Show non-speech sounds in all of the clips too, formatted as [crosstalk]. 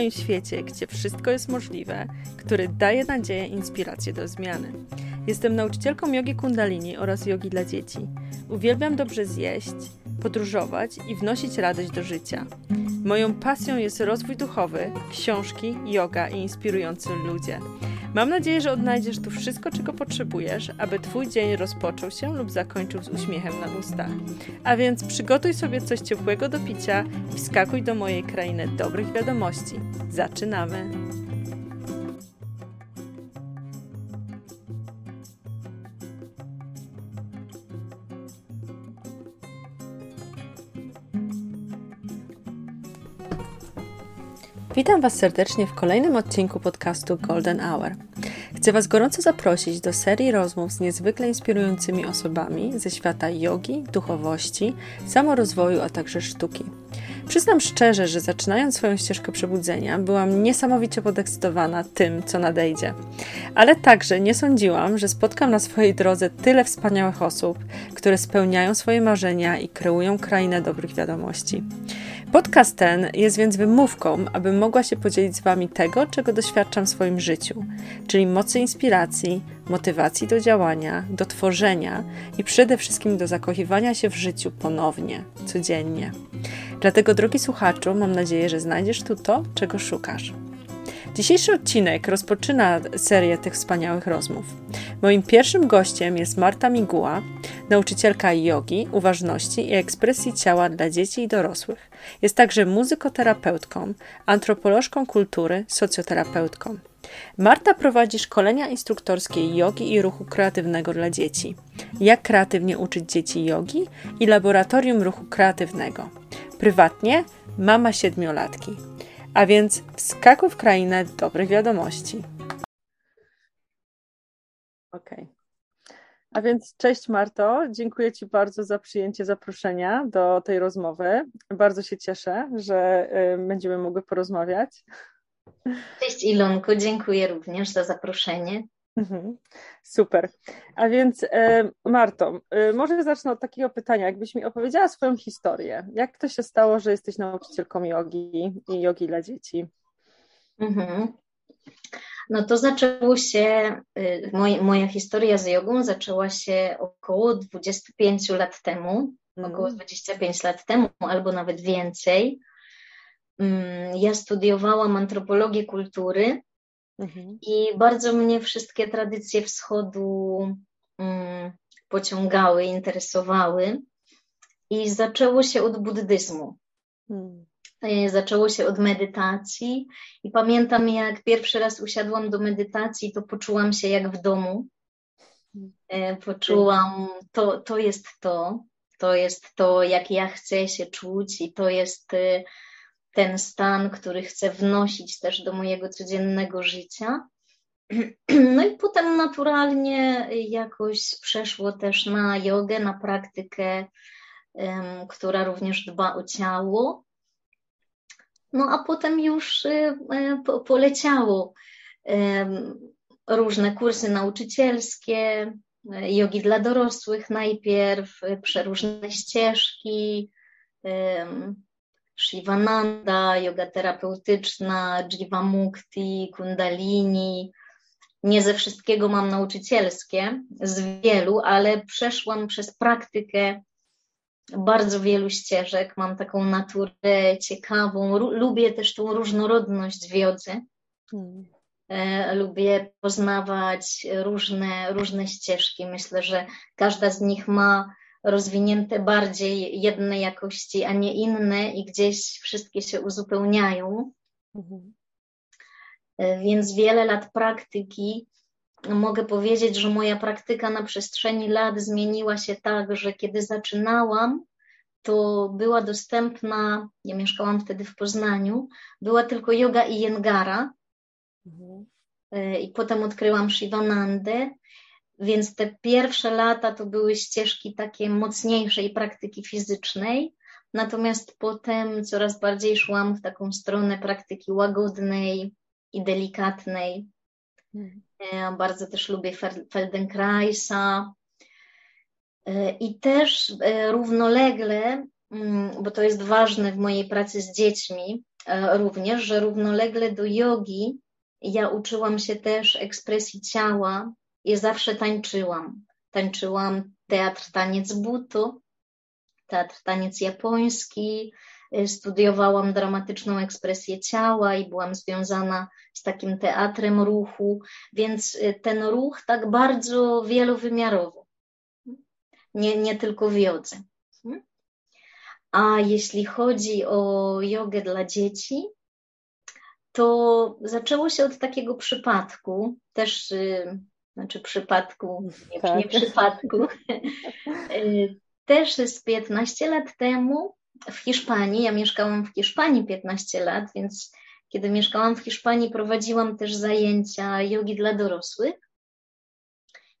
moim świecie, gdzie wszystko jest możliwe, który daje nadzieję i inspirację do zmiany. Jestem nauczycielką jogi kundalini oraz jogi dla dzieci. Uwielbiam dobrze zjeść, podróżować i wnosić radość do życia. Moją pasją jest rozwój duchowy, książki, yoga i inspirujący ludzie. Mam nadzieję, że odnajdziesz tu wszystko, czego potrzebujesz, aby Twój dzień rozpoczął się lub zakończył z uśmiechem na ustach. A więc przygotuj sobie coś ciepłego do picia i wskakuj do mojej krainy dobrych wiadomości. Zaczynamy! Witam Was serdecznie w kolejnym odcinku podcastu Golden Hour. Chcę Was gorąco zaprosić do serii rozmów z niezwykle inspirującymi osobami ze świata jogi, duchowości, samorozwoju, a także sztuki. Przyznam szczerze, że zaczynając swoją ścieżkę przebudzenia, byłam niesamowicie podekscytowana tym, co nadejdzie. Ale także nie sądziłam, że spotkam na swojej drodze tyle wspaniałych osób, które spełniają swoje marzenia i kreują krainę dobrych wiadomości. Podcast ten jest więc wymówką, abym mogła się podzielić z Wami tego, czego doświadczam w swoim życiu, czyli mocy inspiracji, motywacji do działania, do tworzenia i przede wszystkim do zakochiwania się w życiu ponownie, codziennie. Dlatego, drogi słuchaczu, mam nadzieję, że znajdziesz tu to, czego szukasz. Dzisiejszy odcinek rozpoczyna serię tych wspaniałych rozmów. Moim pierwszym gościem jest Marta Miguła, nauczycielka jogi, uważności i ekspresji ciała dla dzieci i dorosłych. Jest także muzykoterapeutką, antropolożką kultury, socjoterapeutką. Marta prowadzi szkolenia instruktorskie jogi i ruchu kreatywnego dla dzieci. Jak kreatywnie uczyć dzieci jogi i laboratorium ruchu kreatywnego. Prywatnie mama siedmiolatki. A więc wskakuj w krainę dobrych wiadomości. Okej. Okay. A więc cześć Marto, dziękuję Ci bardzo za przyjęcie zaproszenia do tej rozmowy. Bardzo się cieszę, że y, będziemy mogły porozmawiać. Cześć Ilonku, dziękuję również za zaproszenie. Mhm. Super. A więc e, Marto, e, może zacznę od takiego pytania. Jakbyś mi opowiedziała swoją historię. Jak to się stało, że jesteś nauczycielką jogi i jogi dla dzieci? Mhm. No to zaczęło się, moja, moja historia z jogą zaczęła się około 25 lat temu, mhm. około 25 lat temu, albo nawet więcej. Mm, ja studiowałam antropologię kultury Mhm. I bardzo mnie wszystkie tradycje wschodu um, pociągały, interesowały. I zaczęło się od buddyzmu. Hmm. Zaczęło się od medytacji i pamiętam, jak pierwszy raz usiadłam do medytacji, to poczułam się jak w domu. E, poczułam, to, to jest to, to jest to, jak ja chcę się czuć, i to jest e, ten stan, który chcę wnosić też do mojego codziennego życia. [clears throat] No i potem naturalnie jakoś przeszło też na jogę, na praktykę, która również dba o ciało. No a potem już um, poleciało um, różne kursy nauczycielskie, jogi dla dorosłych najpierw, przeróżne ścieżki, Shivananda, yoga terapeutyczna, Jivamukti, Kundalini. Nie ze wszystkiego mam nauczycielskie, z wielu, ale przeszłam przez praktykę bardzo wielu ścieżek. Mam taką naturę ciekawą. Lubię też tą różnorodność w jodze. Hmm. E, lubię poznawać różne, różne ścieżki. Myślę, że każda z nich ma rozwinięte bardziej jedne jakości, a nie inne i gdzieś wszystkie się uzupełniają. Mhm. E, więc wiele lat praktyki, mogę powiedzieć, że moja praktyka na przestrzeni lat zmieniła się tak, że kiedy zaczynałam, to była dostępna, ja mieszkałam wtedy w Poznaniu, była tylko yoga i jengara. Mhm. E, I potem odkryłam Shivanandę więc te pierwsze lata to były ścieżki takie mocniejszej praktyki fizycznej, natomiast potem coraz bardziej szłam w taką stronę praktyki łagodnej i delikatnej. Hmm. E, bardzo też lubię Feldenkraisa. E, I też e, równolegle, mm, bo to jest ważne w mojej pracy z dziećmi, również, że równolegle do jogi ja uczyłam się też ekspresji ciała i zawsze tańczyłam. Tańczyłam teatr taniec buto, teatr taniec japoński, y, studiowałam dramatyczną ekspresję ciała i byłam związana z takim teatrem ruchu, więc y, ten ruch tak bardzo wielowymiarowy, nie, nie tylko w jodze. A jeśli chodzi o jogę dla dzieci, to zaczęło się od takiego przypadku, też, y, znaczy przypadku, nie, tak. nie przypadku, [laughs] też z 15 lat temu w Hiszpanii, ja mieszkałam w Hiszpanii 15 lat, więc kiedy mieszkałam w Hiszpanii, prowadziłam też zajęcia jogi dla dorosłych.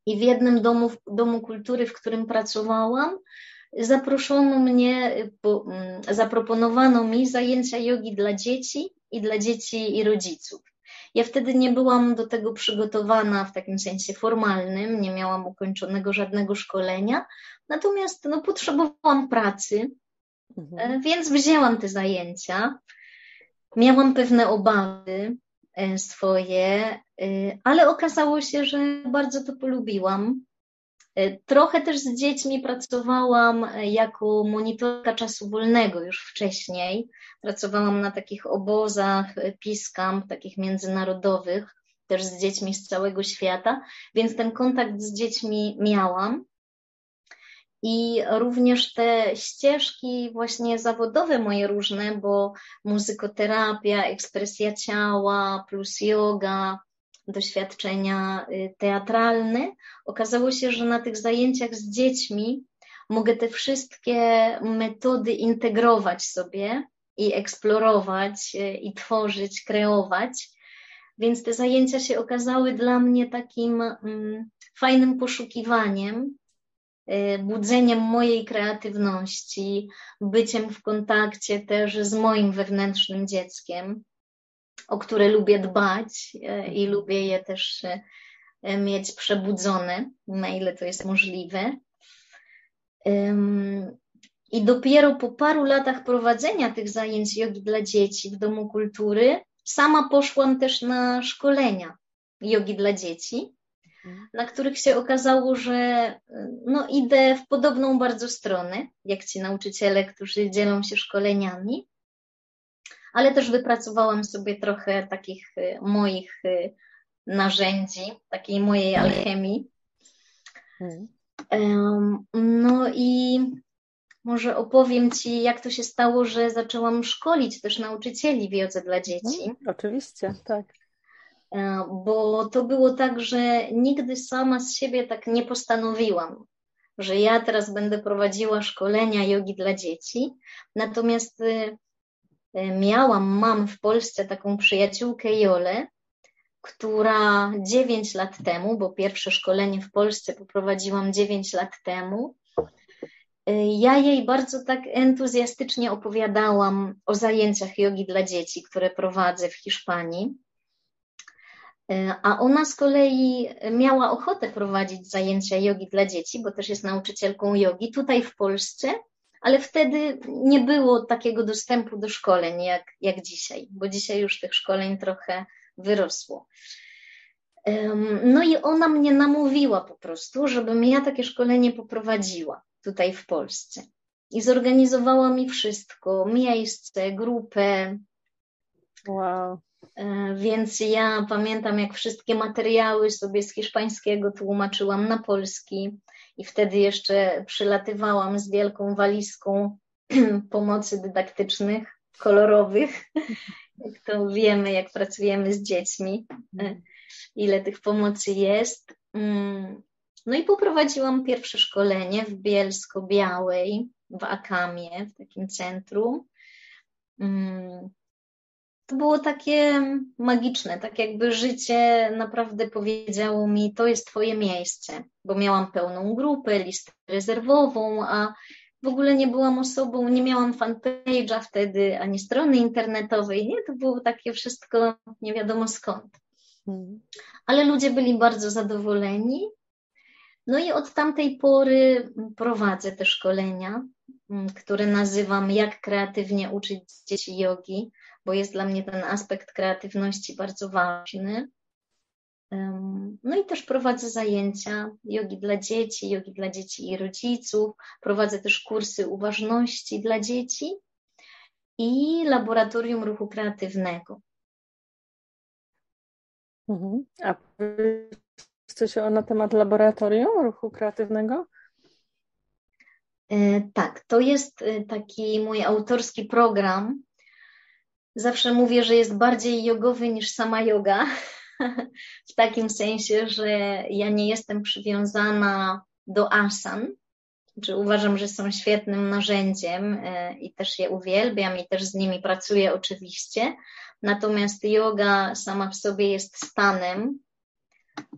I w jednym domu, domu kultury, w którym pracowałam, zaproszono mnie, mm, zaproponowano mi zajęcia jogi dla dzieci i dla dzieci i rodziców. Ja wtedy nie byłam do tego przygotowana w takim sensie formalnym, nie miałam ukończonego żadnego szkolenia, natomiast no, potrzebowałam pracy, mhm. E, więc wzięłam te zajęcia. Miałam pewne obawy e, swoje, e, ale okazało się, że bardzo to polubiłam. Trochę też z dziećmi pracowałam jako monitorka czasu wolnego już wcześniej. Pracowałam na takich obozach piskam, takich międzynarodowych, też z dziećmi z całego świata, więc ten kontakt z dziećmi miałam. I również te ścieżki właśnie zawodowe moje różne, bo muzykoterapia, ekspresja ciała plus yoga, doświadczenia y, teatralne, okazało się, że na tych zajęciach z dziećmi mogę te wszystkie metody integrować sobie i eksplorować, y, i tworzyć, kreować. Więc te zajęcia się okazały dla mnie takim mm, fajnym poszukiwaniem, y, budzeniem mojej kreatywności, byciem w kontakcie też z moim wewnętrznym dzieckiem które lubię dbać e, i mhm. lubię je też e, mieć przebudzone, na ile to jest możliwe. I dopiero po paru latach prowadzenia tych zajęć jogi dla dzieci w Domu Kultury, sama poszłam też na szkolenia jogi dla dzieci, mhm. na których się okazało, że no, idę w podobną bardzo stronę, jak ci nauczyciele, którzy dzielą się szkoleniami ale też wypracowałam sobie trochę takich y, moich y, narzędzi, takiej mojej alchemii. No i może opowiem Ci, jak to się stało, że zaczęłam szkolić też nauczycieli w jodze dla dzieci. Mm, oczywiście, tak. E, bo to było tak, że nigdy sama z siebie tak nie postanowiłam, że ja teraz będę prowadziła szkolenia jogi dla dzieci. Natomiast y, miałam, mam w Polsce taką przyjaciółkę Jolę, która 9 lat temu, bo pierwsze szkolenie w Polsce poprowadziłam 9 lat temu, e, ja jej bardzo tak entuzjastycznie opowiadałam o zajęciach jogi dla dzieci, które prowadzę w Hiszpanii. E, a ona z kolei miała ochotę prowadzić zajęcia jogi dla dzieci, bo też jest nauczycielką jogi tutaj w Polsce ale wtedy nie było takiego dostępu do szkoleń jak, jak dzisiaj, bo dzisiaj już tych szkoleń trochę wyrosło. No i ona mnie namówiła po prostu, żebym ja takie szkolenie poprowadziła tutaj w Polsce. I zorganizowała mi wszystko, miejsce, grupę. Wow. E, więc ja pamiętam, jak wszystkie materiały sobie z hiszpańskiego tłumaczyłam na polski. I wtedy jeszcze przylatywałam z wielką walizką [clears throat] pomocy dydaktycznych, kolorowych. Jak to wiemy, jak pracujemy z dziećmi, ile tych pomocy jest. Mm. No i poprowadziłam pierwsze szkolenie w Bielsko-Białej, w Akamie, w takim centrum. Mm to było takie magiczne, tak jakby życie naprawdę powiedziało mi, to jest Twoje miejsce, bo miałam pełną grupę, listę rezerwową, a w ogóle nie byłam osobą, nie miałam fanpage'a wtedy, ani strony internetowej, nie? To było takie wszystko nie wiadomo skąd. Mhm. Ale ludzie byli bardzo zadowoleni. No i od tamtej pory prowadzę te szkolenia, które nazywam Jak kreatywnie uczyć dzieci jogi bo jest dla mnie ten aspekt kreatywności bardzo ważny. No i też prowadzę zajęcia jogi dla dzieci, jogi dla dzieci i rodziców. Prowadzę też kursy uważności dla dzieci i laboratorium ruchu kreatywnego. Mhm. A coś na temat laboratorium ruchu kreatywnego? E, tak, to jest e, taki mój autorski program. Zawsze mówię, że jest bardziej jogowy niż sama yoga, [laughs] w takim sensie, że ja nie jestem przywiązana do asan, czy uważam, że są świetnym narzędziem e, i też je uwielbiam i też z nimi pracuję oczywiście. Natomiast yoga sama w sobie jest stanem.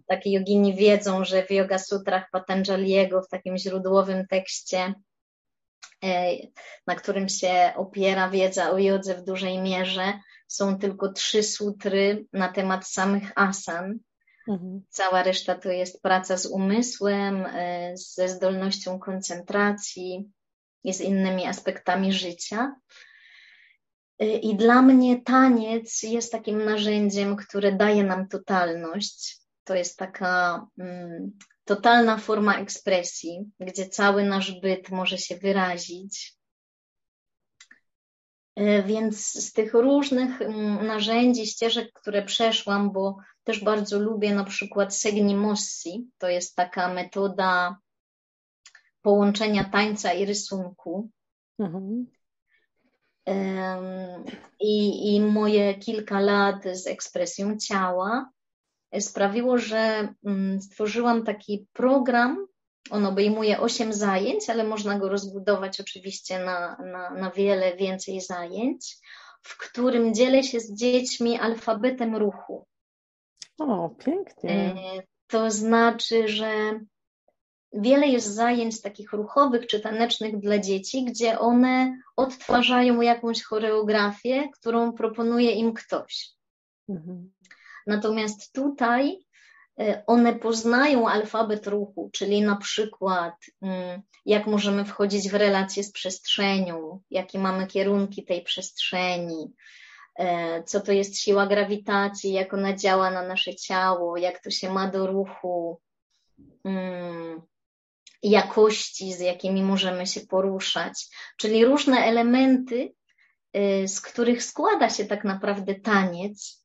Takie jogini wiedzą, że w Yoga Sutrach Patanjaliego, w takim źródłowym tekście, na którym się opiera wiedza o jodze w dużej mierze, są tylko trzy sutry na temat samych asan. Mhm. Cała reszta to jest praca z umysłem, e, ze zdolnością koncentracji i z innymi aspektami życia. E, I dla mnie taniec jest takim narzędziem, które daje nam totalność. To jest taka mm, totalna forma ekspresji, gdzie cały nasz byt może się wyrazić. E, więc z tych różnych mm, narzędzi, ścieżek, które przeszłam, bo też bardzo lubię na przykład Segni Mossi, to jest taka metoda połączenia tańca i rysunku. Mhm. I, I moje kilka lat z ekspresją ciała sprawiło, że mm, stworzyłam taki program on obejmuje 8 zajęć, ale można go rozbudować oczywiście na, na, na wiele więcej zajęć, w którym dzielę się z dziećmi alfabetem ruchu. O, pięknie. E, to znaczy, że wiele jest zajęć takich ruchowych czy tanecznych dla dzieci, gdzie one odtwarzają jakąś choreografię, którą proponuje im ktoś. Mhm. Natomiast tutaj E, one poznają alfabet ruchu, czyli na przykład mm, jak możemy wchodzić w relacje z przestrzenią, jakie mamy kierunki tej przestrzeni, e, co to jest siła grawitacji, jak ona działa na nasze ciało, jak to się ma do ruchu, jakości, z jakimi możemy się poruszać, czyli różne elementy, z których składa się tak naprawdę taniec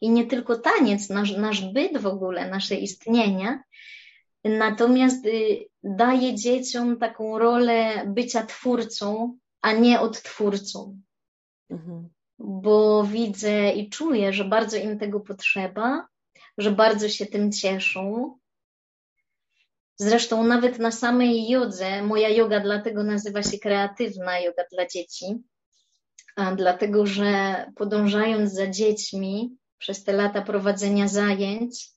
i nie tylko taniec, nasz, nasz byt w ogóle, nasze istnienie, natomiast y, daje dzieciom taką rolę bycia twórcą, a nie odtwórcą. Mhm. Bo widzę i czuję, że bardzo im tego potrzeba, że bardzo się tym cieszą. Zresztą nawet na samej jodze, moja yoga dlatego nazywa się kreatywna yoga dla dzieci, dlatego że podążając za dziećmi, przez te lata prowadzenia zajęć,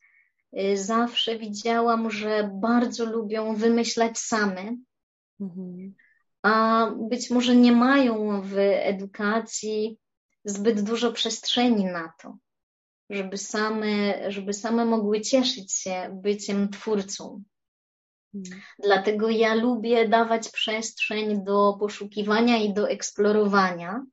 y, zawsze widziałam, że bardzo lubią wymyślać same, mhm. a być może nie mają w edukacji zbyt dużo przestrzeni na to, żeby same, żeby same mogły cieszyć się byciem twórcą. Mhm. Dlatego ja lubię dawać przestrzeń do poszukiwania i do eksplorowania.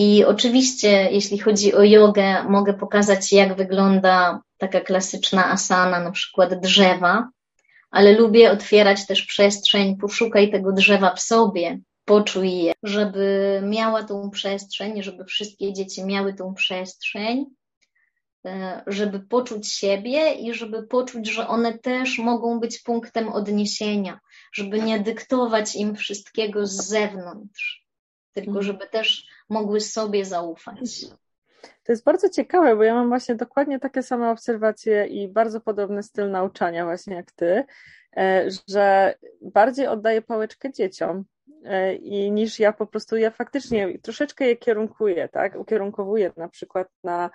I oczywiście, jeśli chodzi o jogę, mogę pokazać, jak wygląda taka klasyczna asana, na przykład drzewa, ale lubię otwierać też przestrzeń, poszukaj tego drzewa w sobie, poczuj je, żeby miała tą przestrzeń, żeby wszystkie dzieci miały tą przestrzeń, e, żeby poczuć siebie i żeby poczuć, że one też mogą być punktem odniesienia, żeby nie dyktować im wszystkiego z zewnątrz, tylko mhm. żeby też mogły sobie zaufać. To jest bardzo ciekawe, bo ja mam właśnie dokładnie takie same obserwacje i bardzo podobny styl nauczania właśnie jak ty, e, że bardziej oddaję pałeczkę dzieciom e, i niż ja po prostu, ja faktycznie troszeczkę je kierunkuję, tak, ukierunkowuję na przykład na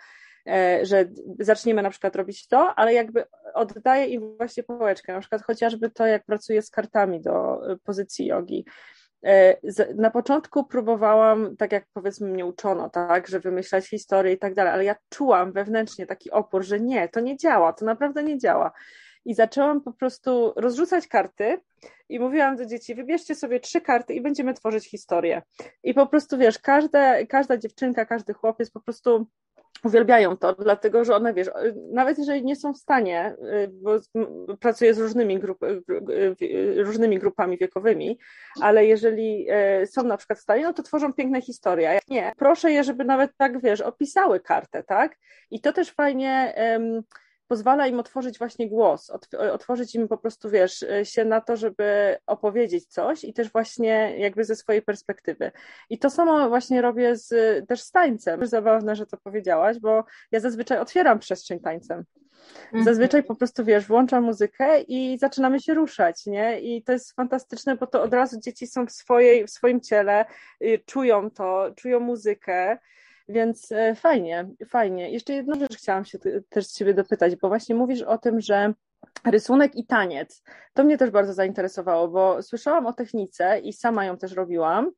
e, że zaczniemy na przykład robić to, ale jakby oddaję im właśnie pałeczkę, na przykład chociażby to, jak pracuję z kartami do pozycji jogi, na początku próbowałam, tak jak powiedzmy mnie uczono, tak, że wymyślać historię i tak dalej, ale ja czułam wewnętrznie taki opór, że nie, to nie działa, to naprawdę nie działa. i zaczęłam po prostu rozrzucać karty i mówiłam do dzieci, wybierzcie sobie trzy karty i będziemy tworzyć historię. I po prostu wiesz, każda dziewczynka, każdy chłopiec po prostu uwielbiają to, dlatego że one, wiesz, nawet jeżeli nie są w stanie, y, bo pracuję z różnymi, grup, y, y, różnymi grupami wiekowymi, ale jeżeli są na przykład w stanie, no to tworzą piękne historie. Jak nie, proszę je, żeby nawet tak, wiesz, opisały kartę, tak? I to też fajnie um, pozwala im otworzyć właśnie głos, otworzyć im po prostu, wiesz, się na to, żeby opowiedzieć coś i też właśnie jakby ze swojej perspektywy. I to samo właśnie robię z, też z tańcem. Zabawne, że to powiedziałaś, bo ja zazwyczaj otwieram przestrzeń tańcem. Mhm. Zazwyczaj po prostu, wiesz, włączam muzykę i zaczynamy się ruszać, nie? I to jest fantastyczne, bo to od razu dzieci są w, swojej, w swoim ciele, y, czują to, czują muzykę, więc e, fajnie, fajnie. Jeszcze jedną rzecz chciałam się też z Ciebie dopytać, bo właśnie mówisz o tym, że rysunek i taniec. To mnie też bardzo zainteresowało, bo słyszałam o technice i sama ją też robiłam,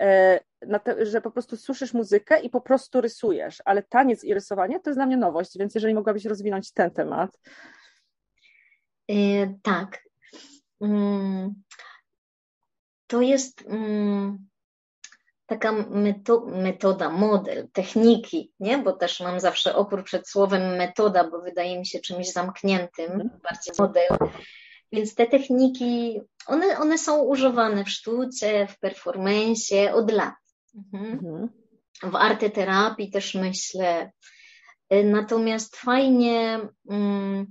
e, że po prostu słyszysz muzykę i po prostu rysujesz, ale taniec i rysowanie to jest dla mnie nowość, więc jeżeli mogłabyś rozwinąć ten temat. E, tak. Mm, to jest. Mm, taka metoda, model, techniki, nie? bo też mam zawsze opór przed słowem metoda, bo wydaje mi się czymś zamkniętym, mhm. bardziej model. Więc te techniki, one, one są używane w sztuce, w performance od lat. Mhm. mhm. W arteterapii też myślę. Natomiast fajnie mm,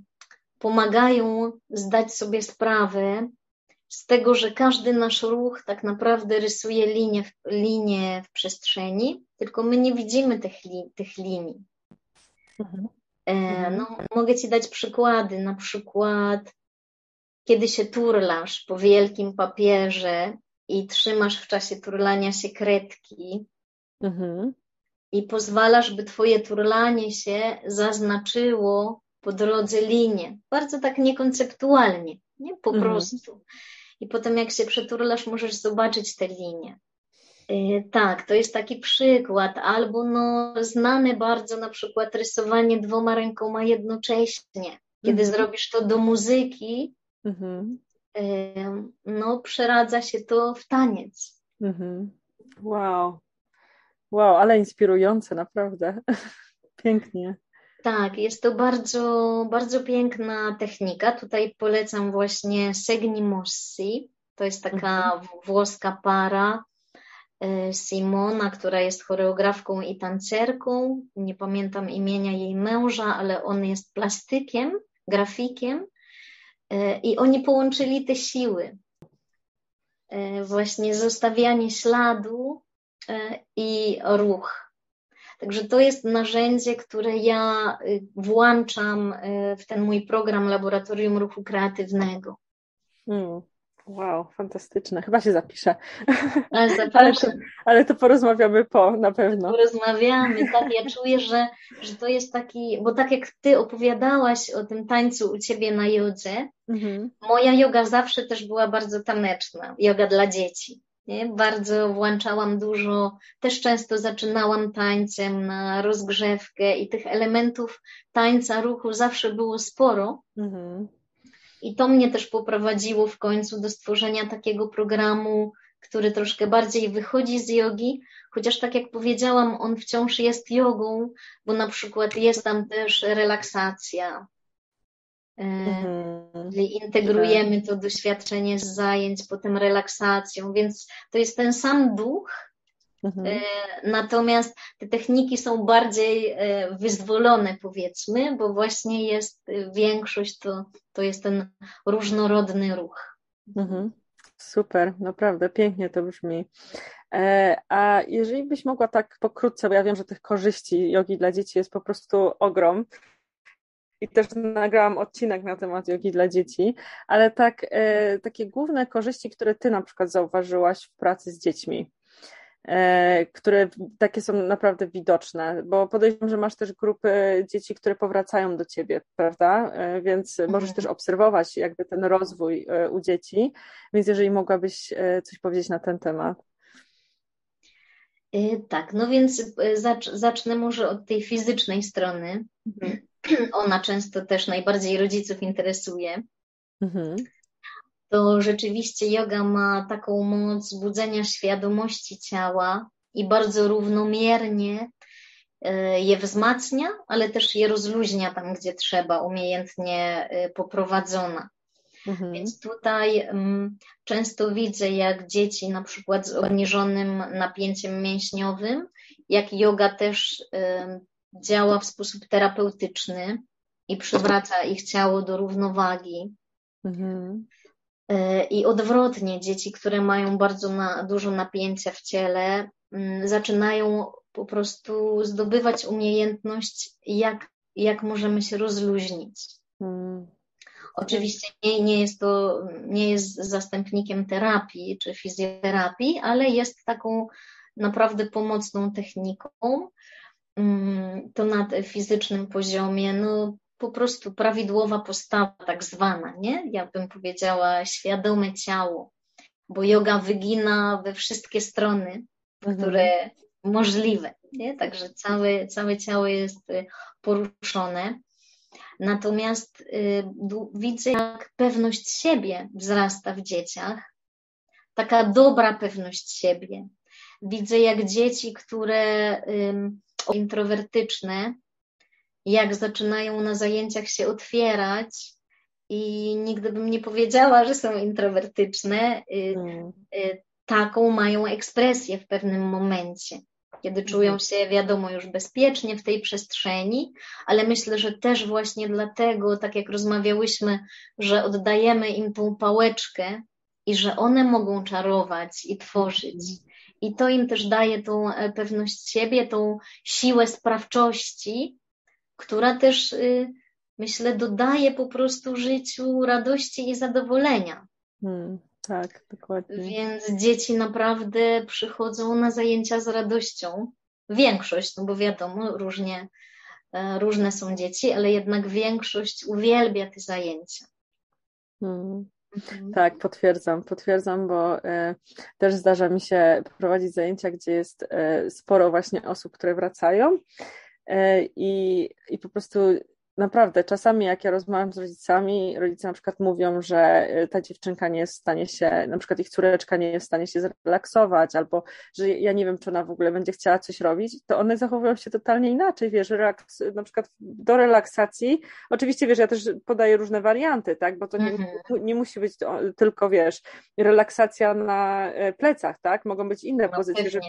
pomagają zdać sobie sprawę, z tego, że każdy nasz ruch tak naprawdę rysuje linię w, w przestrzeni, tylko my nie widzimy tych, li, tych linii. Mhm. E, no, mogę Ci dać przykłady. Na przykład, kiedy się turlasz po wielkim papierze i trzymasz w czasie turlania się kredki mhm. i pozwalasz, by Twoje turlanie się zaznaczyło po drodze linię. Bardzo tak niekonceptualnie, nie? Po mhm. prostu i potem jak się przeturlasz, możesz zobaczyć te linie. Y, tak, to jest taki przykład, albo no, znane bardzo na przykład rysowanie dwoma rękoma jednocześnie. Kiedy mhm. zrobisz to do muzyki, mhm. Y, no, przeradza się to w taniec. Mhm. Wow. Wow, ale inspirujące, naprawdę. [laughs] Pięknie. Tak, jest to bardzo, bardzo piękna technika. Tutaj polecam właśnie Segni Mossi. To jest taka mhm. włoska para e, Simona, która jest choreografką i tancerką. Nie pamiętam imienia jej męża, ale on jest plastykiem, grafikiem. E, I oni połączyli te siły. E, właśnie zostawianie śladu i ruch Także to jest narzędzie, które ja y, włączam y, w ten mój program Laboratorium Ruchu Kreatywnego. Hmm. Wow, fantastyczne. Chyba się zapiszę. [laughs] Ale, ale, to, ale to porozmawiamy po, na pewno. Porozmawiamy, tak. Ja [laughs] czuję, że, że to jest taki, bo tak jak ty opowiadałaś o tym tańcu u ciebie na jodze, mhm. moja yoga zawsze też była bardzo taneczna. Yoga dla dzieci. Nie? Bardzo włączałam dużo, też często zaczynałam tańcem na rozgrzewkę i tych elementów tańca, ruchu zawsze było sporo. Mhm. I to mnie też poprowadziło w końcu do stworzenia takiego programu, który troszkę bardziej wychodzi z jogi, chociaż tak jak powiedziałam, on wciąż jest jogą, bo na przykład jest tam też relaksacja, Mhm. integrujemy to doświadczenie z zajęć, potem relaksacją, więc to jest ten sam duch, mhm. E, natomiast te techniki są bardziej e, wyzwolone, powiedzmy, bo właśnie jest e, większość, to, to jest ten różnorodny ruch. Mhm. Super, naprawdę pięknie to brzmi. A jeżeli byś mogła tak pokrótce, bo ja wiem, że tych korzyści jogi dla dzieci jest po prostu ogrom, i też nagrałam odcinek na temat jogi dla dzieci, ale tak, e, takie główne korzyści, które ty na przykład zauważyłaś w pracy z dziećmi, e, które takie są naprawdę widoczne, bo podejrzewam, że masz też grupy dzieci, które powracają do ciebie, prawda? E, więc mhm. możesz też obserwować jakby ten rozwój e, u dzieci, więc jeżeli mogłabyś e, coś powiedzieć na ten temat. E, tak, no więc zacznę może od tej fizycznej strony. Mhm. [clears throat] ona często też najbardziej rodziców interesuje, mhm. to rzeczywiście yoga ma taką moc budzenia świadomości ciała i bardzo równomiernie e, je wzmacnia, ale też je rozluźnia tam, gdzie trzeba, umiejętnie e, poprowadzona. Mhm. Więc tutaj um, często widzę, jak dzieci na przykład z obniżonym napięciem mięśniowym, jak yoga też um, działa w sposób terapeutyczny i przywraca ich ciało do równowagi. Mhm. E, I odwrotnie, dzieci, które mają bardzo na, dużo napięcia w ciele, um, zaczynają po prostu zdobywać umiejętność, jak, jak możemy się rozluźnić. Mhm. Oczywiście nie, nie, jest to, nie jest zastępnikiem terapii czy fizjoterapii, ale jest taką naprawdę pomocną techniką. Mm, to na fizycznym poziomie, no po prostu prawidłowa postawa, tak zwana, nie? Ja bym powiedziała świadome ciało, bo yoga wygina we wszystkie strony, mhm. które możliwe, nie? Także całe, całe ciało jest y, poruszone. Natomiast y, widzę, jak pewność siebie wzrasta w dzieciach, taka dobra pewność siebie. Widzę, jak dzieci, które y, introwertyczne, jak zaczynają na zajęciach się otwierać i nigdy bym nie powiedziała, że są introwertyczne, mm. taką mają ekspresję w pewnym momencie kiedy czują mhm. się, wiadomo, już bezpiecznie w tej przestrzeni, ale myślę, że też właśnie dlatego, tak jak rozmawiałyśmy, że oddajemy im tą pałeczkę i że one mogą czarować i tworzyć. I to im też daje tą e, pewność siebie, tą siłę sprawczości, która też, y, myślę, dodaje po prostu życiu radości i zadowolenia. Hmm. Tak, dokładnie. Więc dzieci naprawdę przychodzą na zajęcia z radością. Większość, no bo wiadomo, różnie, e, różne są dzieci, ale jednak większość uwielbia te zajęcia. Hmm. Mhm. Tak, potwierdzam, potwierdzam, bo e, też zdarza mi się prowadzić zajęcia, gdzie jest e, sporo właśnie osób, które wracają e, i, i po prostu naprawdę, czasami jak ja rozmawiam z rodzicami, rodzice na przykład mówią, że y, ta dziewczynka nie jest w stanie się, na przykład ich córeczka nie jest w stanie się zrelaksować, albo że ja nie wiem, czy ona w ogóle będzie chciała coś robić, to one zachowują się totalnie inaczej, wiesz, relaks, na przykład do relaksacji, oczywiście, wiesz, ja też podaję różne warianty, tak, bo to nie, mhm. nie musi być tylko, wiesz, relaksacja na e, plecach, tak, mogą być inne no, pozycje, żeby,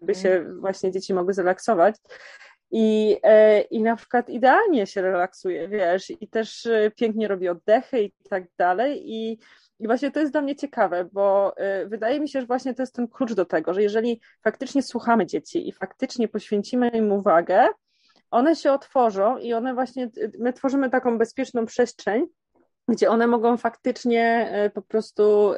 żeby się mhm. właśnie dzieci mogły zrelaksować, i, e, i na przykład idealnie się relaksuje, wiesz, i też e, pięknie robi oddechy i tak dalej. I, i właśnie to jest dla mnie ciekawe, bo e, wydaje mi się, że właśnie to jest ten klucz do tego, że jeżeli faktycznie słuchamy dzieci i faktycznie poświęcimy im uwagę, one się otworzą i one właśnie, my tworzymy taką bezpieczną przestrzeń, gdzie one mogą faktycznie po prostu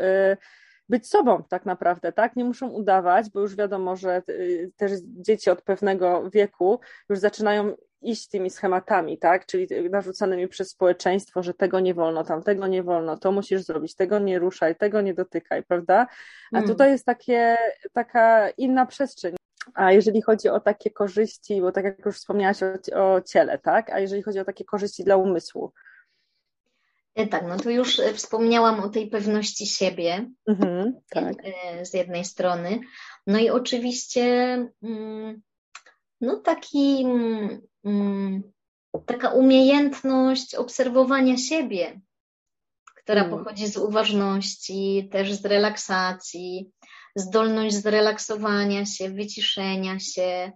być sobą tak naprawdę, tak? Nie muszą udawać, bo już wiadomo, że y, też dzieci od pewnego wieku już zaczynają iść tymi schematami, tak? Czyli narzucanymi przez społeczeństwo, że tego nie wolno, tamtego nie wolno, to musisz zrobić, tego nie ruszaj, tego nie dotykaj, prawda? A hmm. tutaj jest takie, taka inna przestrzeń. A jeżeli chodzi o takie korzyści, bo tak jak już wspomniałaś o, o ciele, tak? A jeżeli chodzi o takie korzyści dla umysłu, tak, no to już e, wspomniałam o tej pewności siebie mhm, tak. E, z jednej strony. No i oczywiście mm, no taki, mm, taka umiejętność obserwowania siebie, która mm. pochodzi z uważności, też z relaksacji, zdolność zrelaksowania się, wyciszenia się,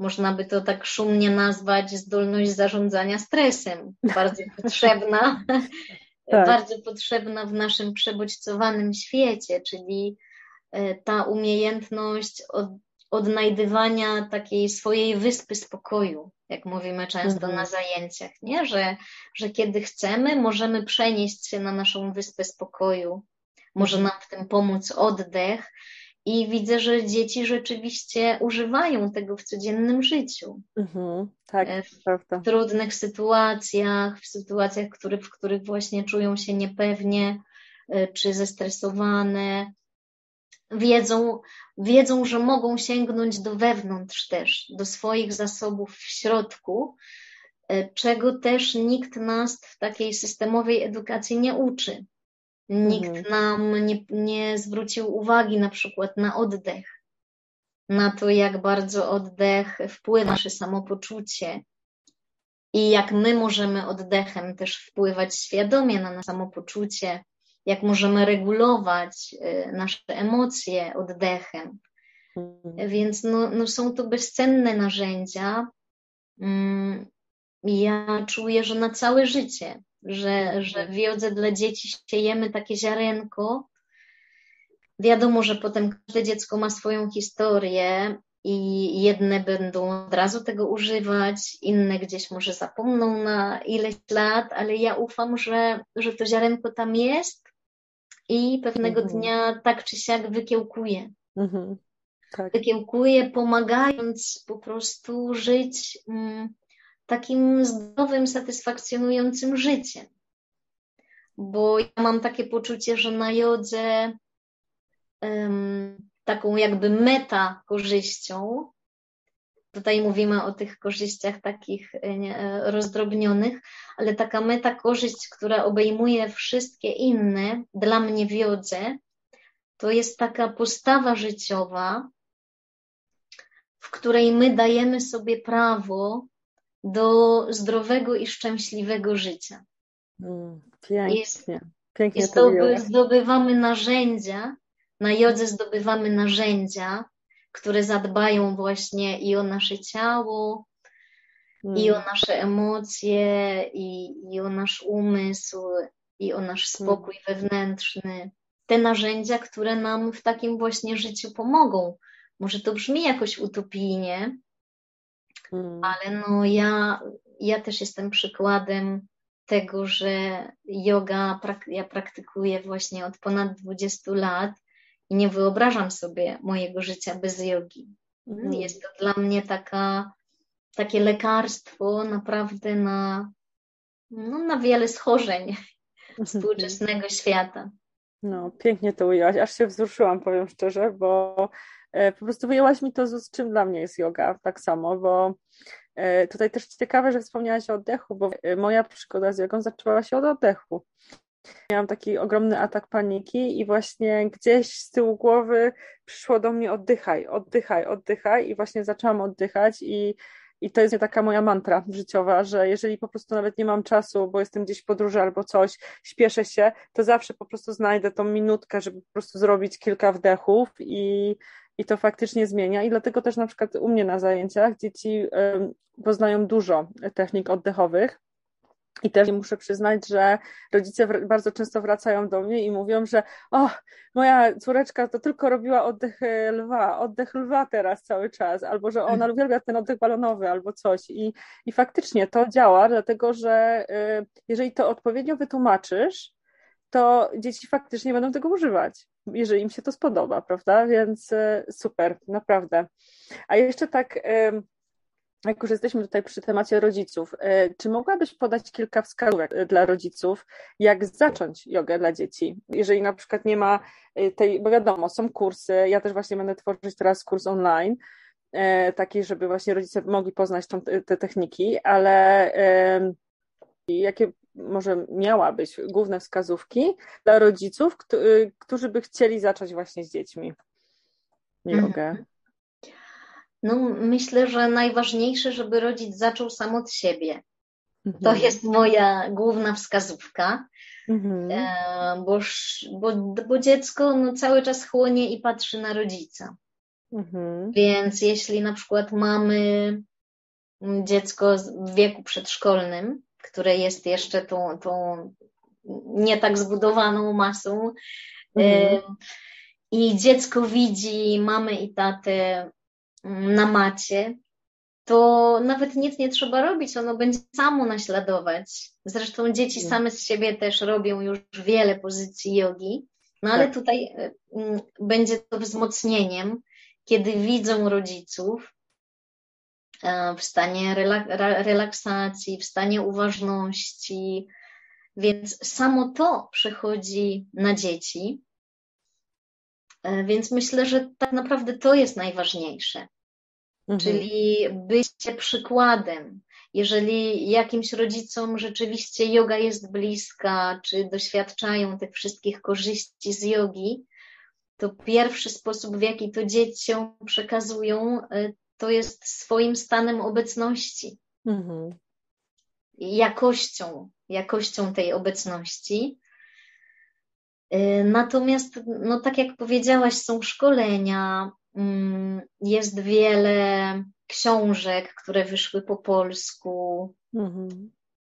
można by to tak szumnie nazwać, zdolność zarządzania stresem, bardzo [laughs] potrzebna, tak. bardzo potrzebna w naszym przebodźcowanym świecie, czyli e, ta umiejętność od, odnajdywania takiej swojej wyspy spokoju, jak mówimy często mhm. na zajęciach, nie? Że, że kiedy chcemy, możemy przenieść się na naszą wyspę spokoju. Może mhm. nam w tym pomóc oddech, i widzę, że dzieci rzeczywiście używają tego w codziennym życiu. Mhm, tak, e, w, prawda. trudnych sytuacjach, w sytuacjach, który, w których właśnie czują się niepewnie e, czy zestresowane. Wiedzą, wiedzą, że mogą sięgnąć do wewnątrz też, do swoich zasobów w środku czego też nikt nas w takiej systemowej edukacji nie uczy. Nikt mhm. nam nie, nie zwrócił uwagi na przykład na oddech, na to, jak bardzo oddech wpływa na nasze samopoczucie i jak my możemy oddechem też wpływać świadomie na nasze samopoczucie, jak możemy regulować y, nasze emocje oddechem. Mhm. Więc no, no są to bezcenne narzędzia. Mm, ja czuję, że na całe życie, że, że w jodze dla dzieci siejemy takie ziarenko. Wiadomo, że potem każde dziecko ma swoją historię i jedne będą od razu tego używać, inne gdzieś może zapomną na ileś lat, ale ja ufam, że, że to ziarenko tam jest i pewnego mhm. dnia tak czy siak wykiełkuje. Mhm. Tak. Wykiełkuje, pomagając po prostu żyć mm, takim zdrowym, satysfakcjonującym życiem. Bo ja mam takie poczucie, że na jodze um, taką jakby meta korzyścią, tutaj mówimy o tych korzyściach takich e, nie, e, rozdrobnionych, ale taka meta korzyść, która obejmuje wszystkie inne, dla mnie w jodze, to jest taka postawa życiowa, w której my dajemy sobie prawo do zdrowego i szczęśliwego życia. Mm, pięknie. Jest, pięknie jest zdoby, zdobywamy narzędzia, na jodze zdobywamy narzędzia, które zadbają właśnie i o nasze ciało, mm. i o mm. nasze emocje, i, i o nasz umysł, i o nasz spokój mm. wewnętrzny. Te narzędzia, które nam w takim właśnie życiu pomogą. Może to brzmi jakoś utopijnie, Mm. Ale no ja, ja też jestem przykładem tego, że yoga ja praktykuję właśnie od ponad 20 lat i nie wyobrażam sobie mojego życia bez jogi. Mm. Jest to dla mnie taka, takie lekarstwo naprawdę na, no, na wiele schorzeń współczesnego świata. No, pięknie to ujęłaś. Aż się wzruszyłam, powiem szczerze, bo po prostu wyjęłaś mi to, z czym dla mnie jest yoga, tak samo, bo e, tutaj też ciekawe, że wspomniałaś o oddechu, bo e, moja przygoda z jogą zaczęła się od oddechu. Miałam taki ogromny atak paniki i właśnie gdzieś z tyłu głowy przyszło do mnie oddychaj, oddychaj, oddychaj i właśnie zaczęłam oddychać i i to jest taka moja mantra życiowa, że jeżeli po prostu nawet nie mam czasu, bo jestem gdzieś w podróży albo coś, śpieszę się, to zawsze po prostu znajdę tą minutkę, żeby po prostu zrobić kilka wdechów i, i to faktycznie zmienia. I dlatego też na przykład u mnie na zajęciach dzieci poznają dużo technik oddechowych. I też muszę przyznać, że rodzice bardzo często wracają do mnie i mówią, że o, moja córeczka to tylko robiła oddech e, lwa, oddech lwa teraz cały czas, albo że ona mhm. uwielbia ten oddech balonowy albo coś. I, i faktycznie to działa, dlatego że y, jeżeli to odpowiednio wytłumaczysz, to dzieci faktycznie będą tego używać, jeżeli im się to spodoba, prawda? Więc y, super, naprawdę. A jeszcze tak jak już jesteśmy tutaj przy temacie rodziców, e, czy mogłabyś podać kilka wskazówek e, dla rodziców, jak zacząć jogę dla dzieci? Jeżeli na przykład nie ma e, tej, bo wiadomo, są kursy, ja też właśnie będę tworzyć teraz kurs online, taki, żeby właśnie rodzice mogli poznać tą, te techniki, ale jakie może miałabyś główne wskazówki dla rodziców, którzy by chcieli zacząć właśnie z dziećmi jogę? Mhm. No, myślę, że najważniejsze, żeby rodzic zaczął sam od siebie. Mhm. To jest moja główna wskazówka, mhm. E, bo, bo, bo dziecko no, cały czas chłonie i patrzy na rodzica. Mhm. Więc jeśli na przykład mamy dziecko w wieku przedszkolnym, które jest jeszcze tą, tą nie tak zbudowaną masą, e, mhm. i dziecko widzi mamy i tatę na macie, to nawet nic nie trzeba robić, ono będzie samo naśladować. Zresztą dzieci mm. same z siebie też robią już wiele pozycji jogi, no ale tak. tutaj e, będzie to wzmocnieniem, kiedy widzą rodziców e, w stanie relaksacji, w stanie uważności, więc samo to przechodzi na dzieci. E, więc myślę, że tak naprawdę to jest najważniejsze. Mhm. Czyli bycie przykładem. jeżeli jakimś rodzicom rzeczywiście yoga jest bliska, czy doświadczają tych wszystkich korzyści z jogi, to pierwszy sposób, w jaki to dzieciom przekazują, y, to jest swoim stanem obecności. Mhm. Jakością, jakością tej obecności. Y, natomiast, no tak jak powiedziałaś, są szkolenia, mm, jest wiele książek, które wyszły po polsku, mhm.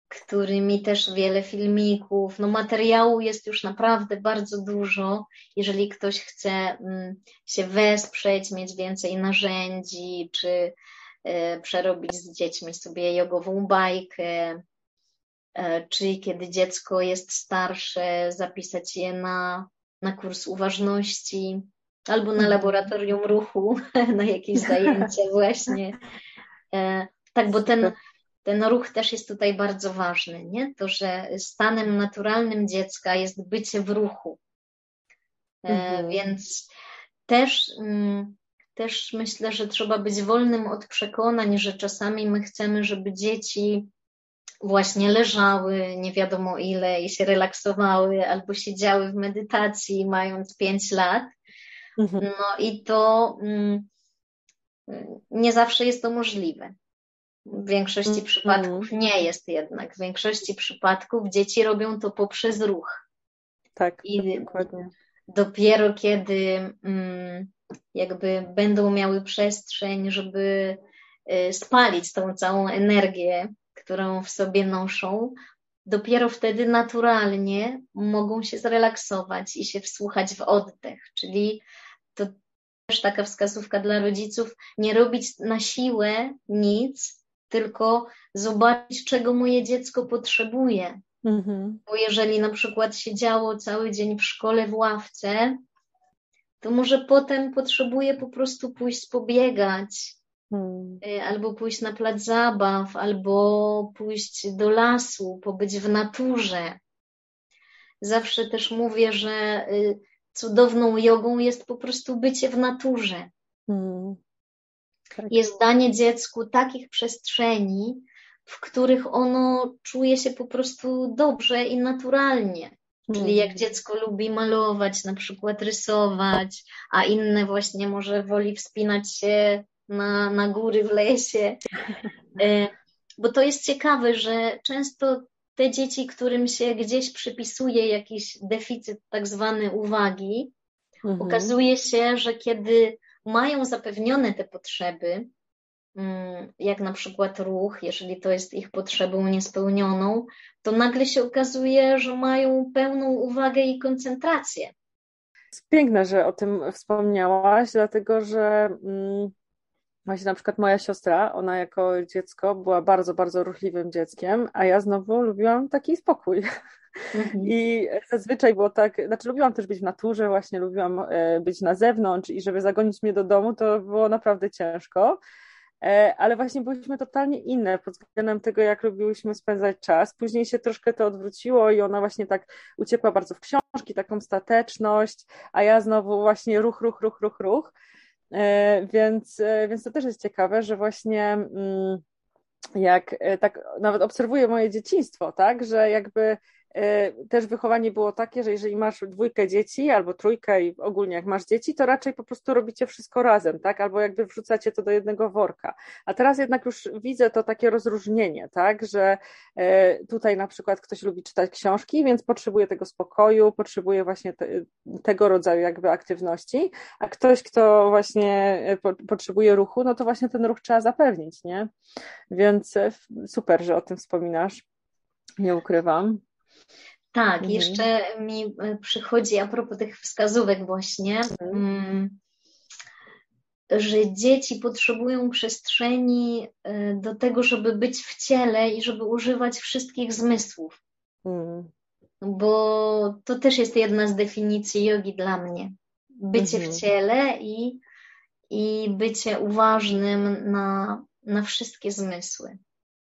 którymi też wiele filmików. No materiału jest już naprawdę bardzo dużo. Jeżeli ktoś chce mm, się wesprzeć, mieć więcej narzędzi, czy e, przerobić z dziećmi sobie jogową bajkę, e, czy kiedy dziecko jest starsze, zapisać je na, na kurs uważności, albo na mhm. laboratorium ruchu, [laughs] na jakieś zajęcie [laughs] właśnie. E, tak, bo ten, ten ruch też jest tutaj bardzo ważny, nie? To, że stanem naturalnym dziecka jest bycie w ruchu. E, mhm. Więc też, mm, też myślę, że trzeba być wolnym od przekonań, że czasami my chcemy, żeby dzieci właśnie leżały nie wiadomo ile i się relaksowały, albo siedziały w medytacji mając pięć lat, Mhm. No i to mm, nie zawsze jest to możliwe. W większości mhm. przypadków nie jest jednak. W większości przypadków dzieci robią to poprzez ruch. Tak, I dokładnie. Dopiero kiedy mm, jakby będą miały przestrzeń, żeby y, spalić tą całą energię, którą w sobie noszą, dopiero wtedy naturalnie mogą się zrelaksować i się wsłuchać w oddech, czyli to też taka wskazówka dla rodziców, nie robić na siłę nic, tylko zobaczyć, czego moje dziecko potrzebuje. Mhm. Bo jeżeli na przykład siedziało cały dzień w szkole w ławce, to może potem potrzebuje po prostu pójść pobiegać, hmm. Y, albo pójść na plac zabaw, albo pójść do lasu, pobyć w naturze. Zawsze też mówię, że y, cudowną jogą jest po prostu bycie w naturze. Hmm. Tak. Jest danie dziecku takich przestrzeni, w których ono czuje się po prostu dobrze i naturalnie. Czyli jak hmm. dziecko lubi malować, na przykład rysować, a inne właśnie może woli wspinać się na, na góry w lesie. E, bo to jest ciekawe, że często te dzieci, którym się gdzieś przypisuje jakiś deficyt tak zwany uwagi, mhm. okazuje się, że kiedy mają zapewnione te potrzeby, mm, jak na przykład ruch, jeżeli to jest ich potrzebą niespełnioną, to nagle się okazuje, że mają pełną uwagę i koncentrację. Piękne, że o tym wspomniałaś, dlatego że mm, Właśnie na przykład moja siostra, ona jako dziecko była bardzo, bardzo ruchliwym dzieckiem, a ja znowu lubiłam taki spokój. Mhm. I zazwyczaj było tak, znaczy lubiłam też być w naturze, właśnie lubiłam e, być na zewnątrz i żeby zagonić mnie do domu, to było naprawdę ciężko. E, ale właśnie byliśmy totalnie inne pod względem tego, jak lubiłyśmy spędzać czas. Później się troszkę to odwróciło i ona właśnie tak uciekła bardzo w książki, taką stateczność, a ja znowu właśnie ruch, ruch, ruch, ruch, ruch. E, więc, e, więc to też jest ciekawe, że właśnie mm, jak e, tak nawet obserwuję moje dzieciństwo, tak, że jakby też wychowanie było takie, że jeżeli masz dwójkę dzieci albo trójkę i ogólnie jak masz dzieci, to raczej po prostu robicie wszystko razem, tak? Albo jakby wrzucacie to do jednego worka. A teraz jednak już widzę to takie rozróżnienie, tak? Że e, tutaj na przykład ktoś lubi czytać książki, więc potrzebuje tego spokoju, potrzebuje właśnie te, tego rodzaju jakby aktywności, a ktoś, kto właśnie e, po, potrzebuje ruchu, no to właśnie ten ruch trzeba zapewnić, nie? Więc super, że o tym wspominasz. Nie ukrywam. Tak, mhm. jeszcze mi e, przychodzi a propos tych wskazówek właśnie, mhm. Mm, że dzieci potrzebują przestrzeni e, do tego, żeby być w ciele i żeby używać wszystkich zmysłów. Mhm. Bo to też jest jedna z definicji jogi dla mnie. Bycie mhm. w ciele i, i bycie uważnym na, na wszystkie zmysły.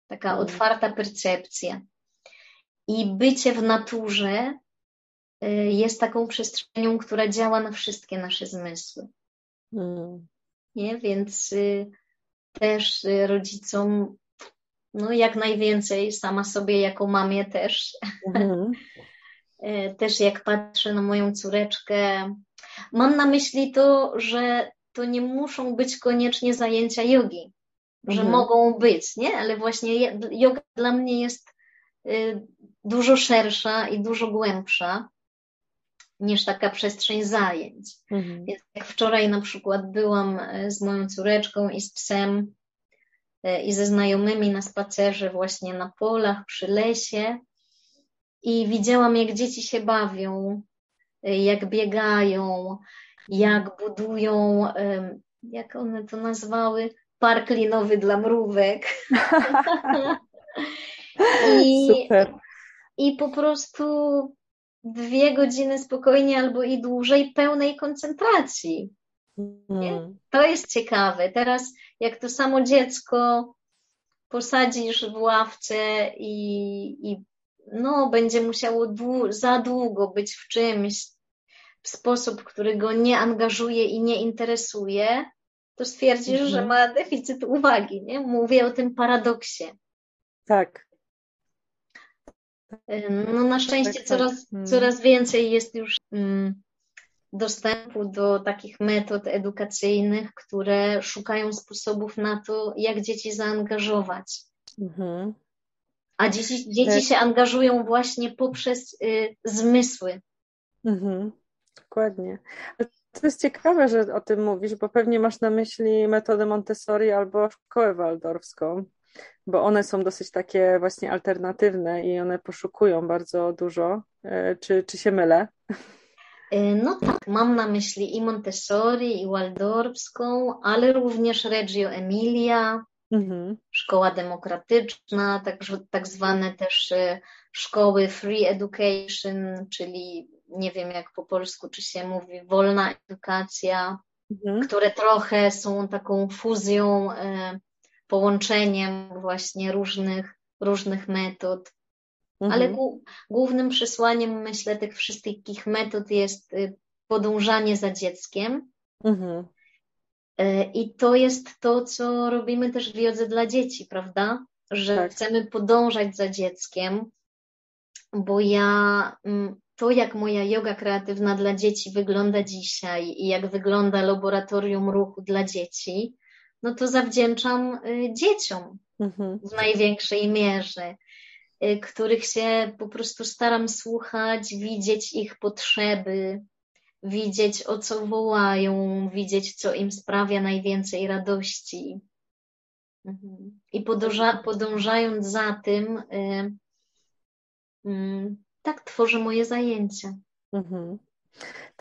Taka mhm. otwarta percepcja. I bycie w naturze y, jest taką przestrzenią, która działa na wszystkie nasze zmysły. Mm. Nie? Więc y, też y, rodzicom no jak najwięcej, sama sobie jako mamie też. E, [laughs] też jak patrzę na moją córeczkę, mam na myśli to, że to nie muszą być koniecznie zajęcia jogi, że mhm. mogą być, nie? Ale właśnie yoga dla mnie jest dużo szersza i dużo głębsza niż taka przestrzeń zajęć. Mhm. Więc jak wczoraj na przykład byłam e, z moją córeczką i z psem e, i ze znajomymi na spacerze właśnie na polach, przy lesie i widziałam jak dzieci się bawią, e, jak biegają, jak budują, jak one to nazwały, park linowy dla mrówek. [laughs] I, Super. I po prostu dwie godziny spokojnie albo i dłużej pełnej koncentracji. Mm. To jest ciekawe. Teraz, jak to samo dziecko posadzisz w ławce i, i no, będzie musiało dłu za długo być w czymś w sposób, który go nie angażuje i nie interesuje, to stwierdzisz, -hmm. że mhm. ma deficyt uwagi. Nie? Mówię o tym paradoksie. Tak. No na szczęście tak. Coraz, hmm. coraz więcej jest już dostępu do takich metod edukacyjnych, które szukają sposobów na to, jak dzieci zaangażować. Mhm. A dzieci, dzieci tak. się angażują właśnie poprzez y, zmysły. Mhm. Dokładnie. To jest ciekawe, że o tym mówisz, bo pewnie masz na myśli metodę Montessori albo szkołę waldorfską bo one są dosyć takie właśnie alternatywne i one poszukują bardzo dużo. E, czy, czy się mylę? E, no tak, mam na myśli i Montessori, i Waldorfską, ale również Reggio Emilia, mhm. szkoła demokratyczna, tak, tak zwane też e, szkoły free education, czyli nie wiem jak po polsku, czy się mówi wolna edukacja, mhm. które trochę są taką fuzją połączeniem właśnie różnych, różnych metod. Mhm. Ale głównym przesłaniem, myślę, tych wszystkich metod jest y, podążanie za dzieckiem. Mhm. Y, I to jest to, co robimy też w jodze dla dzieci, prawda? Że tak. chcemy podążać za dzieckiem, bo ja mm, to, jak moja yoga kreatywna dla dzieci wygląda dzisiaj i jak wygląda laboratorium ruchu dla dzieci, no to zawdzięczam y, dzieciom mhm. w największej mierze, y, których się po prostu staram słuchać, widzieć ich potrzeby, widzieć o co wołają, widzieć co im sprawia najwięcej radości. Mhm. I podąża, podążając za tym, y, tak tworzę moje zajęcia. Mhm.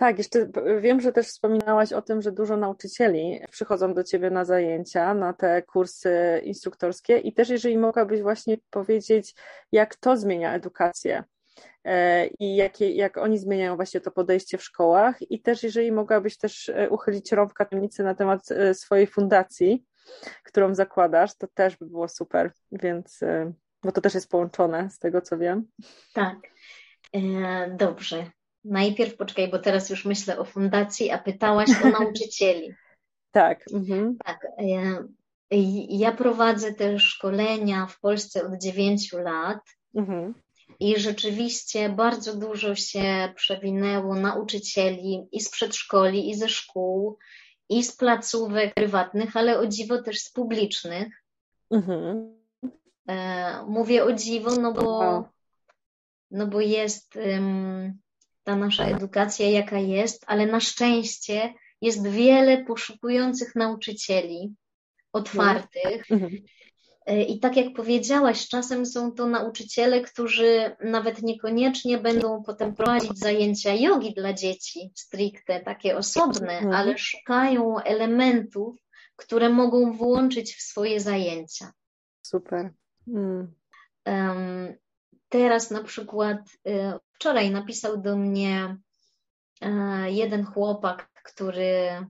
Tak, jeszcze wiem, że też wspominałaś o tym, że dużo nauczycieli przychodzą do Ciebie na zajęcia, na te kursy instruktorskie i też jeżeli mogłabyś właśnie powiedzieć, jak to zmienia edukację e, i jakie, jak oni zmieniają właśnie to podejście w szkołach i też jeżeli mogłabyś też e, uchylić rąbka tajemnicy na temat e, swojej fundacji, którą zakładasz, to też by było super, więc bo to też jest połączone z tego, co wiem. Tak, dobrze. Najpierw poczekaj, bo teraz już myślę o fundacji, a pytałaś o [laughs] nauczycieli. tak. Mhm. Tak. Ja, ja prowadzę te szkolenia w Polsce od 9 lat. Mhm. I rzeczywiście bardzo dużo się przewinęło nauczycieli i z przedszkoli, i ze szkół, i z placówek prywatnych, ale o dziwo też z publicznych. Mhm. E, mówię o dziwo, no bo, no bo jest um, ta nasza edukacja, jaka jest, ale na szczęście jest wiele poszukujących nauczycieli, otwartych. No. Mhm. E, I tak jak powiedziałaś, czasem są to nauczyciele, którzy nawet niekoniecznie będą potem prowadzić zajęcia jogi dla dzieci, stricte, takie osobne, mhm. ale szukają elementów, które mogą włączyć w swoje zajęcia. Super. Mm. Um, teraz na przykład y, Wczoraj napisał do mnie e, jeden chłopak, który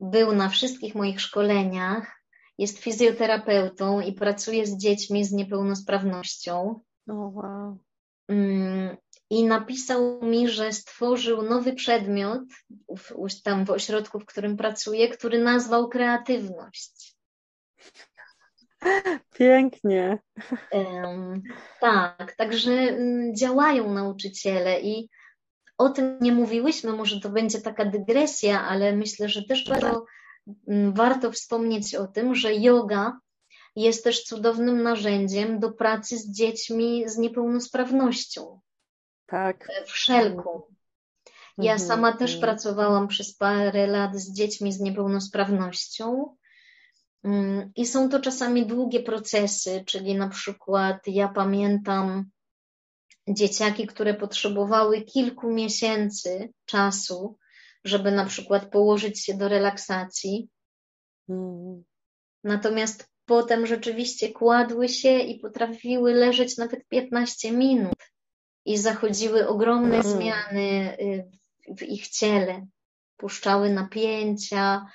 był na wszystkich moich szkoleniach, jest fizjoterapeutą i pracuje z dziećmi z niepełnosprawnością. Oh, wow. I napisał mi, że stworzył nowy przedmiot w, tam w ośrodku, w którym pracuje, który nazwał kreatywność. Pięknie. Tak, także um, działają nauczyciele i o tym nie mówiłyśmy, może to będzie taka dygresja, ale myślę, że też bardzo um, warto wspomnieć o tym, że yoga jest też cudownym narzędziem do pracy z dziećmi z niepełnosprawnością. Tak. Wszelką. Ja Mhm, sama też pracowałam przez parę lat z dziećmi z niepełnosprawnością. Mm, I są to czasami długie procesy, czyli na przykład ja pamiętam dzieciaki, które potrzebowały kilku miesięcy czasu, żeby na przykład położyć się do relaksacji. Mm. Natomiast potem rzeczywiście kładły się i potrafiły leżeć nawet 15 minut i zachodziły ogromne Mhm. zmiany y, w ich ciele, puszczały napięcia.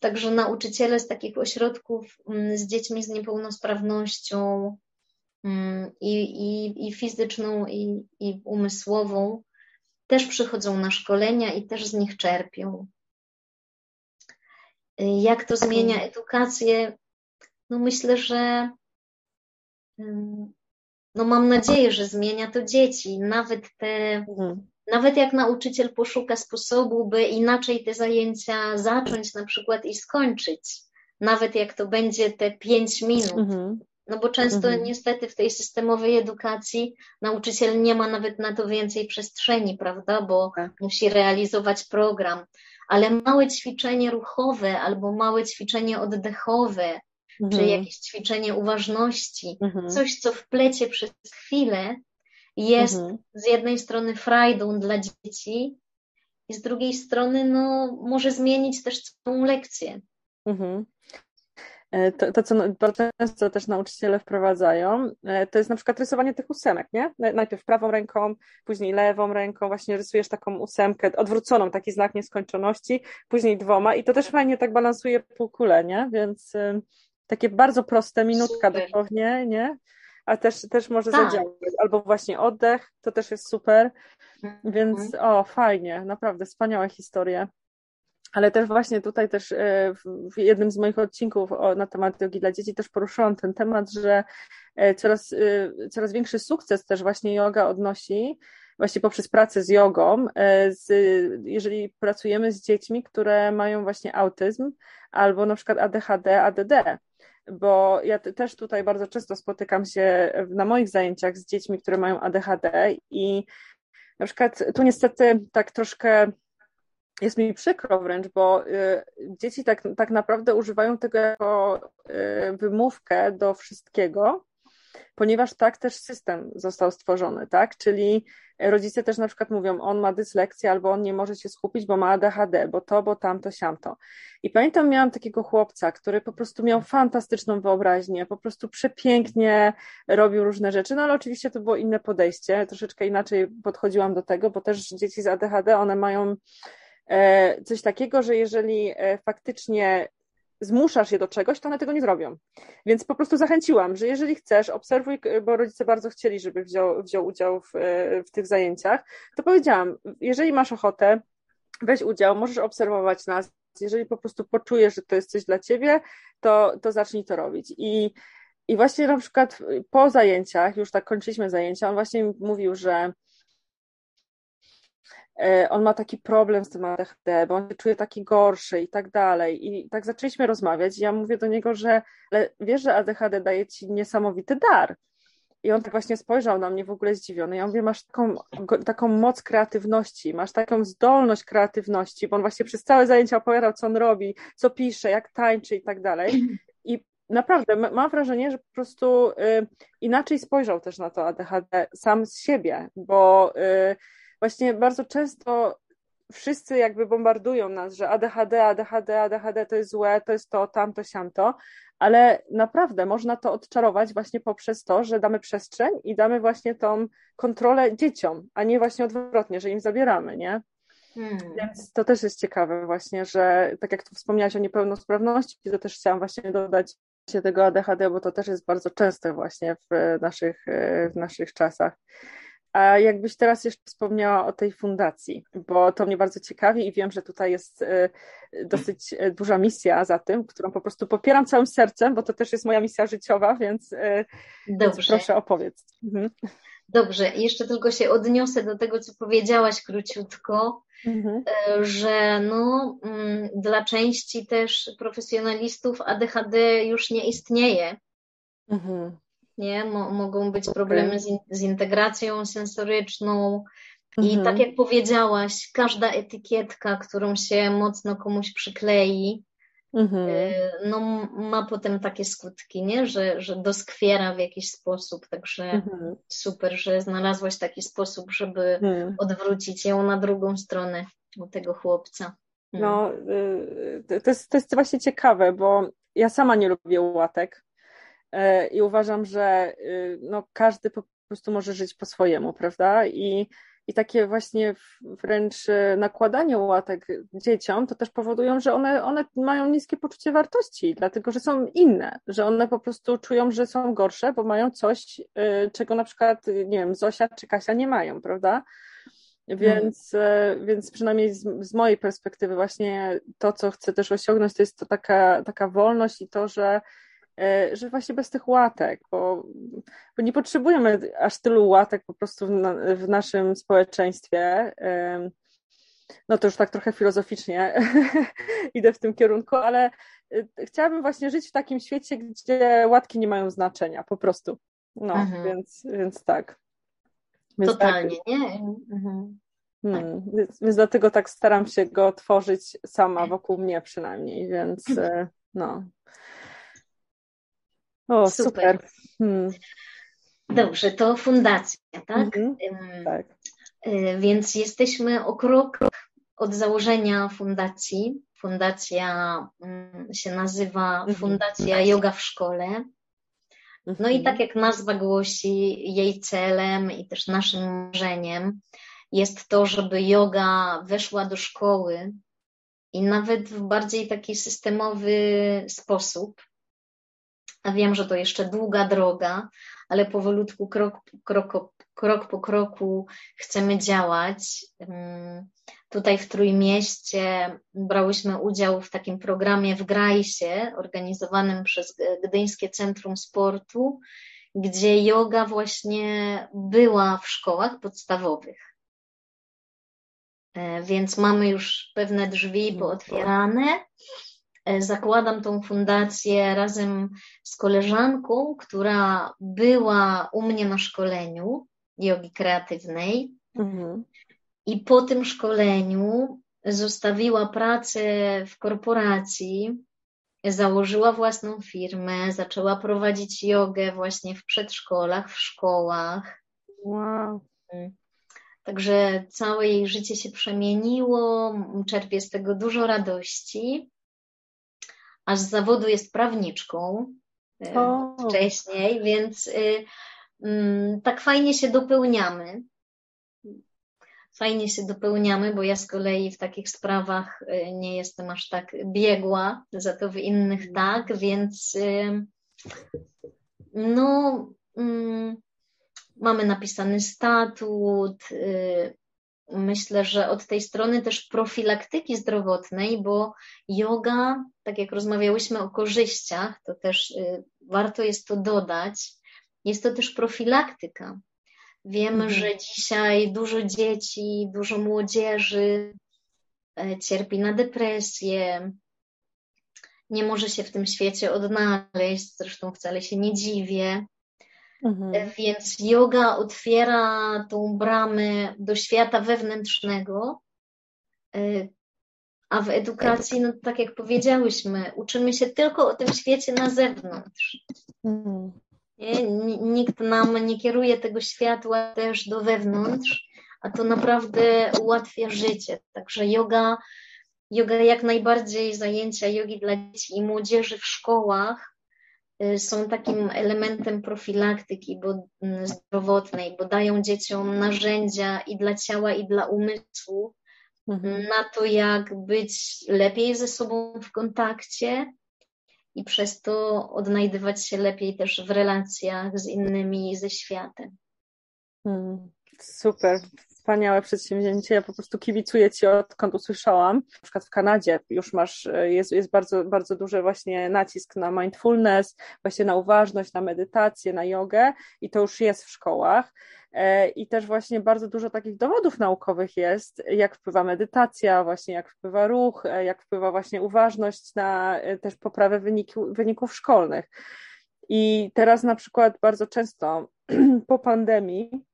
Także nauczyciele z takich ośrodków mm, z dziećmi z niepełnosprawnością mm, i, i, i fizyczną, i, i umysłową też przychodzą na szkolenia i też z nich czerpią. Y, Jak to zmienia edukację? No myślę, że no mam nadzieję, że zmienia to dzieci. Nawet te Mhm. Nawet jak nauczyciel poszuka sposobu, by inaczej te zajęcia zacząć na przykład i skończyć, nawet jak to będzie te pięć minut, Mhm. no bo często Mhm. niestety w tej systemowej edukacji nauczyciel nie ma nawet na to więcej przestrzeni, prawda, bo Tak. musi realizować program, ale małe ćwiczenie ruchowe albo małe ćwiczenie oddechowe, czy Mhm. jakieś ćwiczenie uważności, Mhm. coś, co wplecie przez chwilę, jest Mhm. z jednej strony frajdą dla dzieci i z drugiej strony no, może zmienić też całą lekcję. Mhm. E, To, to, co bardzo często też nauczyciele wprowadzają, e, to jest na przykład rysowanie tych ósemek, nie? Naj- Najpierw prawą ręką, później lewą ręką, właśnie rysujesz taką ósemkę, odwróconą, taki znak nieskończoności, później dwoma i to też fajnie tak balansuje półkulę, nie? Więc y, takie bardzo proste, minutka Super. dosłownie, nie? A też, też może Tak. zadziałać. Albo właśnie oddech, to też jest super. Więc Mhm. o, fajnie, naprawdę wspaniałe historie. Ale też właśnie tutaj też e, w jednym z moich odcinków na temat jogi dla dzieci też poruszyłam ten temat, że e, coraz, e, coraz większy sukces też właśnie yoga odnosi właśnie poprzez pracę z jogą, z, jeżeli pracujemy z dziećmi, które mają właśnie autyzm albo na przykład ADHD, ADD. Bo ja te- też tutaj bardzo często spotykam się na moich zajęciach z dziećmi, które mają ADHD i na przykład tu niestety tak troszkę jest mi przykro wręcz, bo y, dzieci tak, tak naprawdę używają tego jako y, wymówkę do wszystkiego, ponieważ tak też system został stworzony, tak? Czyli rodzice też na przykład mówią, on ma dyslekcję albo on nie może się skupić, bo ma ADHD, bo to, bo tamto, siamto. I pamiętam, miałam takiego chłopca, który po prostu miał fantastyczną wyobraźnię, po prostu przepięknie robił różne rzeczy, no ale oczywiście to było inne podejście, troszeczkę inaczej podchodziłam do tego, bo też dzieci z ADHD, one mają e, coś takiego, że jeżeli e, faktycznie zmuszasz je do czegoś, to one tego nie zrobią. Więc po prostu zachęciłam, że jeżeli chcesz, obserwuj, bo rodzice bardzo chcieli, żeby wziął, wziął udział w, e, w tych zajęciach, to powiedziałam, jeżeli masz ochotę, weź udział, możesz obserwować nas. Jeżeli po prostu poczujesz, że to jest coś dla ciebie, to, to zacznij to robić. I, I właśnie na przykład po zajęciach, już tak kończyliśmy zajęcia, on właśnie mówił, że on ma taki problem z tym ADHD, bo on się czuje taki gorszy i tak dalej. I tak zaczęliśmy rozmawiać. I ja mówię do niego, że ale wiesz, że ADHD daje ci niesamowity dar. I on tak właśnie spojrzał na mnie w ogóle zdziwiony. Ja mówię, masz taką, taką moc kreatywności, masz taką zdolność kreatywności, bo on właśnie przez całe zajęcia opowiadał, co on robi, co pisze, jak tańczy i tak dalej. I naprawdę mam wrażenie, że po prostu y, inaczej spojrzał też na to ADHD sam z siebie, bo y, właśnie bardzo często wszyscy jakby bombardują nas, że ADHD, ADHD, ADHD to jest złe, to jest to, tamto, siamto, ale naprawdę można to odczarować właśnie poprzez to, że damy przestrzeń i damy właśnie tą kontrolę dzieciom, a nie właśnie odwrotnie, że im zabieramy, nie? Hmm. Więc to też jest ciekawe właśnie, że tak jak tu wspomniałaś o niepełnosprawności, to też chciałam właśnie dodać się tego ADHD, bo to też jest bardzo częste właśnie w naszych, w naszych czasach. A jakbyś teraz jeszcze wspomniała o tej fundacji, bo to mnie bardzo ciekawi i wiem, że tutaj jest y, dosyć y, duża misja za tym, którą po prostu popieram całym sercem, bo to też jest moja misja życiowa, więc, y, więc proszę opowiedz. Mhm. Dobrze, jeszcze tylko się odniosę do tego, co powiedziałaś króciutko, mhm. że no, mm, dla części też profesjonalistów ADHD już nie istnieje. Mhm nie? mogą być problemy z, in z integracją sensoryczną. I mhm. tak jak powiedziałaś, każda etykietka, którą się mocno komuś przyklei, mhm. Y, no, ma potem takie skutki, nie? Że, że doskwiera w jakiś sposób. Także mhm. super, że znalazłaś taki sposób, żeby mhm. odwrócić ją na drugą stronę u tego chłopca. No, y, to jest, to jest właśnie ciekawe, bo ja sama nie lubię łatek. E, i uważam, że y, no, każdy po prostu może żyć po swojemu, prawda? I, i takie właśnie wręcz y, nakładanie łatek dzieciom, to też powodują, że one, one mają niskie poczucie wartości, dlatego że są inne, że one po prostu czują, że są gorsze, bo mają coś, y, czego na przykład, nie wiem, Zosia czy Kasia nie mają, prawda? Więc, hmm. więc przynajmniej z, z, mojej perspektywy właśnie to, co chcę też osiągnąć, to jest to taka, taka wolność i to, że że właśnie bez tych łatek, bo, bo nie potrzebujemy aż tylu łatek po prostu w, na, w naszym społeczeństwie. No to już tak trochę filozoficznie [laughs] idę w tym kierunku, ale e, chciałabym właśnie żyć w takim świecie, gdzie łatki nie mają znaczenia, po prostu. No, mhm. więc, więc tak. Więc Totalnie, tak, nie? Mhm. Hmm, więc, więc dlatego tak staram się go tworzyć sama wokół mnie przynajmniej, więc e, no. O, super. super. Hmm. Dobrze, to fundacja, tak? Mhm, tak. Y, więc jesteśmy o krok od założenia fundacji. Fundacja mm, się nazywa mhm. Fundacja Yoga w Szkole. No i mhm. tak jak nazwa głosi, jej celem i też naszym marzeniem jest to, żeby yoga weszła do szkoły i nawet w bardziej taki systemowy sposób, wiem, że to jeszcze długa droga, ale powolutku, krok, krok, krok po kroku chcemy działać. Tutaj w Trójmieście brałyśmy udział w takim programie w Grajsie, organizowanym przez Gdyńskie Centrum Sportu, gdzie yoga właśnie była w szkołach podstawowych. E, więc mamy już pewne drzwi pootwierane E, zakładam tą fundację razem z koleżanką, która była u mnie na szkoleniu jogi kreatywnej. Mhm. I po tym szkoleniu zostawiła pracę w korporacji, założyła własną firmę, zaczęła prowadzić jogę właśnie w przedszkolach, w szkołach. Wow. Także całe jej życie się przemieniło, czerpie z tego dużo radości a z zawodu jest prawniczką e, o. wcześniej, więc y, mm, tak fajnie się dopełniamy. Fajnie się dopełniamy, bo ja z kolei w takich sprawach y, nie jestem aż tak biegła, za to w innych tak, więc y, no, mm, mamy napisany statut, myślę, że od tej strony też profilaktyki zdrowotnej, bo yoga, tak jak rozmawiałyśmy o korzyściach, to też y, warto jest to dodać, jest to też profilaktyka. Wiemy, mhm. że dzisiaj dużo dzieci, dużo młodzieży e, cierpi na depresję, nie może się w tym świecie odnaleźć, zresztą wcale się nie dziwię. Mhm. Więc yoga otwiera tą bramę do świata wewnętrznego, e, a w edukacji, no tak jak powiedziałyśmy, uczymy się tylko o tym świecie na zewnątrz. Mhm. Nikt nam nie kieruje tego światła też do wewnątrz, a to naprawdę ułatwia życie. Także yoga, yoga jak najbardziej zajęcia jogi dla dzieci i młodzieży w szkołach Y, są takim elementem profilaktyki bo, mm, zdrowotnej, bo dają dzieciom narzędzia i dla ciała, i dla umysłu mhm. na to, jak być lepiej ze sobą w kontakcie i przez to odnajdywać się lepiej też w relacjach z innymi, ze światem. Hmm. Super, wspaniałe przedsięwzięcie. Ja po prostu kibicuję Ci, odkąd usłyszałam. Na przykład w Kanadzie już masz, jest, jest bardzo, bardzo duży właśnie nacisk na mindfulness, właśnie na uważność, na medytację, na jogę i to już jest w szkołach. E, I też właśnie bardzo dużo takich dowodów naukowych jest, jak wpływa medytacja, właśnie jak wpływa ruch, e, jak wpływa właśnie uważność na e, też poprawę wyniku, wyników szkolnych. I teraz na przykład bardzo często [clears throat] po pandemii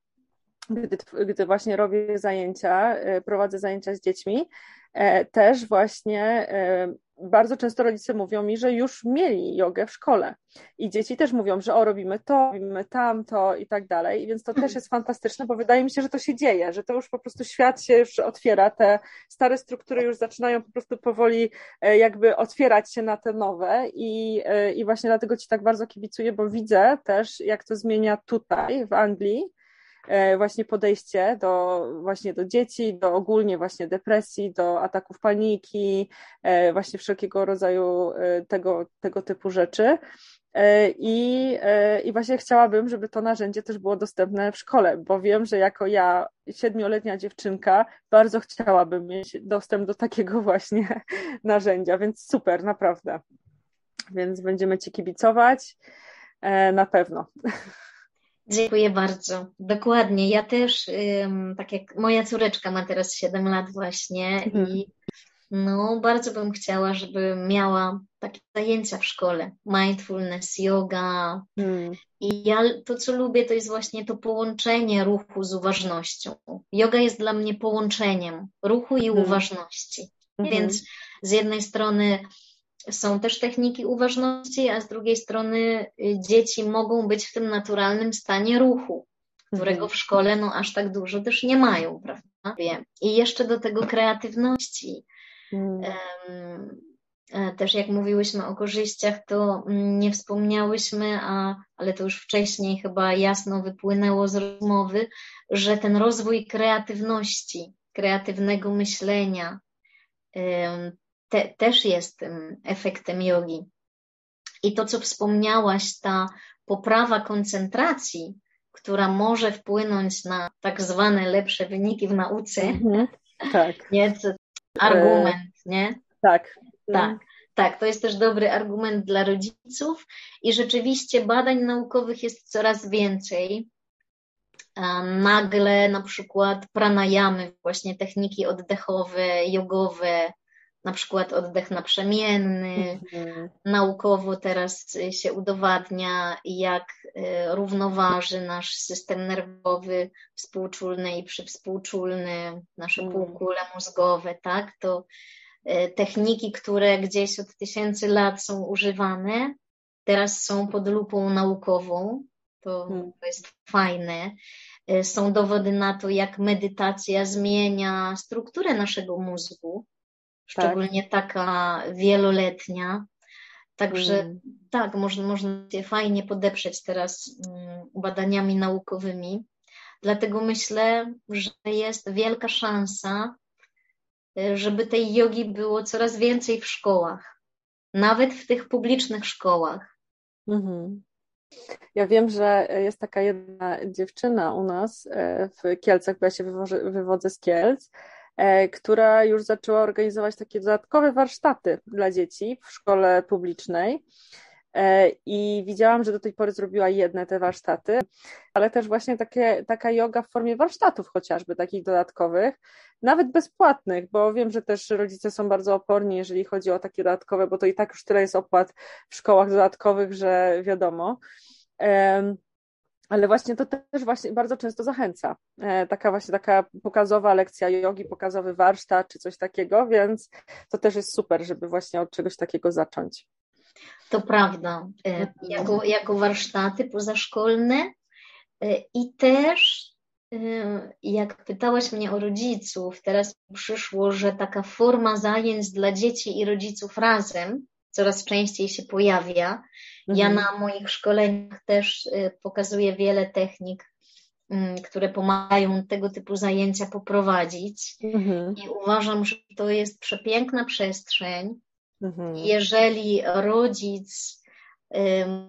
gdy, gdy właśnie robię zajęcia, e, prowadzę zajęcia z dziećmi, e, też właśnie e, bardzo często rodzice mówią mi, że już mieli jogę w szkole. I dzieci też mówią, że o, robimy to, robimy tamto i tak dalej, więc to też jest fantastyczne, bo wydaje mi się, że to się dzieje, że to już po prostu świat się już otwiera, te stare struktury już zaczynają po prostu powoli jakby otwierać się na te nowe. I, i właśnie dlatego Ci tak bardzo kibicuję, bo widzę też, jak to zmienia tutaj w Anglii, właśnie podejście do właśnie do dzieci, do ogólnie właśnie depresji, do ataków paniki, e, właśnie wszelkiego rodzaju e, tego, tego typu rzeczy. I, I właśnie chciałabym, żeby to narzędzie też było dostępne w szkole, bo wiem, że jako ja, siedmioletnia dziewczynka, bardzo chciałabym mieć dostęp do takiego [laughs] właśnie narzędzia, więc super, naprawdę. Więc będziemy Ci kibicować na pewno. [laughs] Dziękuję bardzo. Dokładnie. Ja też, tak jak moja córeczka ma teraz 7 lat właśnie mhm. i no, bardzo bym chciała, żeby miała takie zajęcia w szkole. Mindfulness, yoga. Hmm. I ja to, co lubię, to jest właśnie to połączenie ruchu z uważnością. Yoga jest dla mnie połączeniem ruchu i hmm. uważności. Hmm. Więc z jednej strony są też techniki uważności, a z drugiej strony y, dzieci mogą być w tym naturalnym stanie ruchu, którego mhm. w szkole no aż tak dużo też nie mają, prawda? I jeszcze do tego kreatywności. Hmm. Też jak mówiłyśmy o korzyściach, to mm, nie wspomniałyśmy, a, ale to już wcześniej chyba jasno wypłynęło z rozmowy, że ten rozwój kreatywności, kreatywnego myślenia, te, też jest efektem jogi. I to, co wspomniałaś, ta poprawa koncentracji, która może wpłynąć na tak zwane lepsze wyniki w nauce. Mhm, tak. [laughs] Nie? argument, nie? Tak. Tak. Tak, to jest też dobry argument dla rodziców i rzeczywiście badań naukowych jest coraz więcej. Nagle na przykład pranayamy, właśnie techniki oddechowe, jogowe, na przykład oddech naprzemienny. Mhm. Naukowo teraz się udowadnia, jak e, równoważy nasz system nerwowy współczulny i przywspółczulny, nasze mhm. półkule mózgowe, tak? To e, techniki, które gdzieś od tysięcy lat są używane, teraz są pod lupą naukową. To, mhm. to jest fajne. Są dowody na to, jak medytacja zmienia strukturę naszego mózgu szczególnie tak. taka wieloletnia. Także mm. tak, można, można się fajnie podeprzeć teraz mm, badaniami naukowymi. Dlatego myślę, że jest wielka szansa, y, żeby tej jogi było coraz więcej w szkołach, nawet w tych publicznych szkołach. Mhm. Ja wiem, że jest taka jedna dziewczyna u nas y, w Kielcach, bo ja się wywodzę z Kielc, która już zaczęła organizować takie dodatkowe warsztaty dla dzieci w szkole publicznej. E, I widziałam, że do tej pory zrobiła jedne te warsztaty, ale też właśnie takie, taka yoga w formie warsztatów, chociażby takich dodatkowych, nawet bezpłatnych, bo wiem, że też rodzice są bardzo oporni, jeżeli chodzi o takie dodatkowe, bo to i tak już tyle jest opłat w szkołach dodatkowych, że wiadomo ale właśnie to też właśnie bardzo często zachęca. E, taka właśnie taka pokazowa lekcja jogi, pokazowy warsztat czy coś takiego, więc to też jest super, żeby właśnie od czegoś takiego zacząć. To prawda. E, mhm. Jako, jako warsztaty pozaszkolne e, i też jak pytałaś mnie o rodziców, teraz przyszło, że taka forma zajęć dla dzieci i rodziców razem coraz częściej się pojawia. Ja mhm. na moich szkoleniach też y, pokazuję wiele technik, mm, które pomagają tego typu zajęcia poprowadzić. Mhm. I uważam, że to jest przepiękna przestrzeń. Mhm. Jeżeli rodzic y,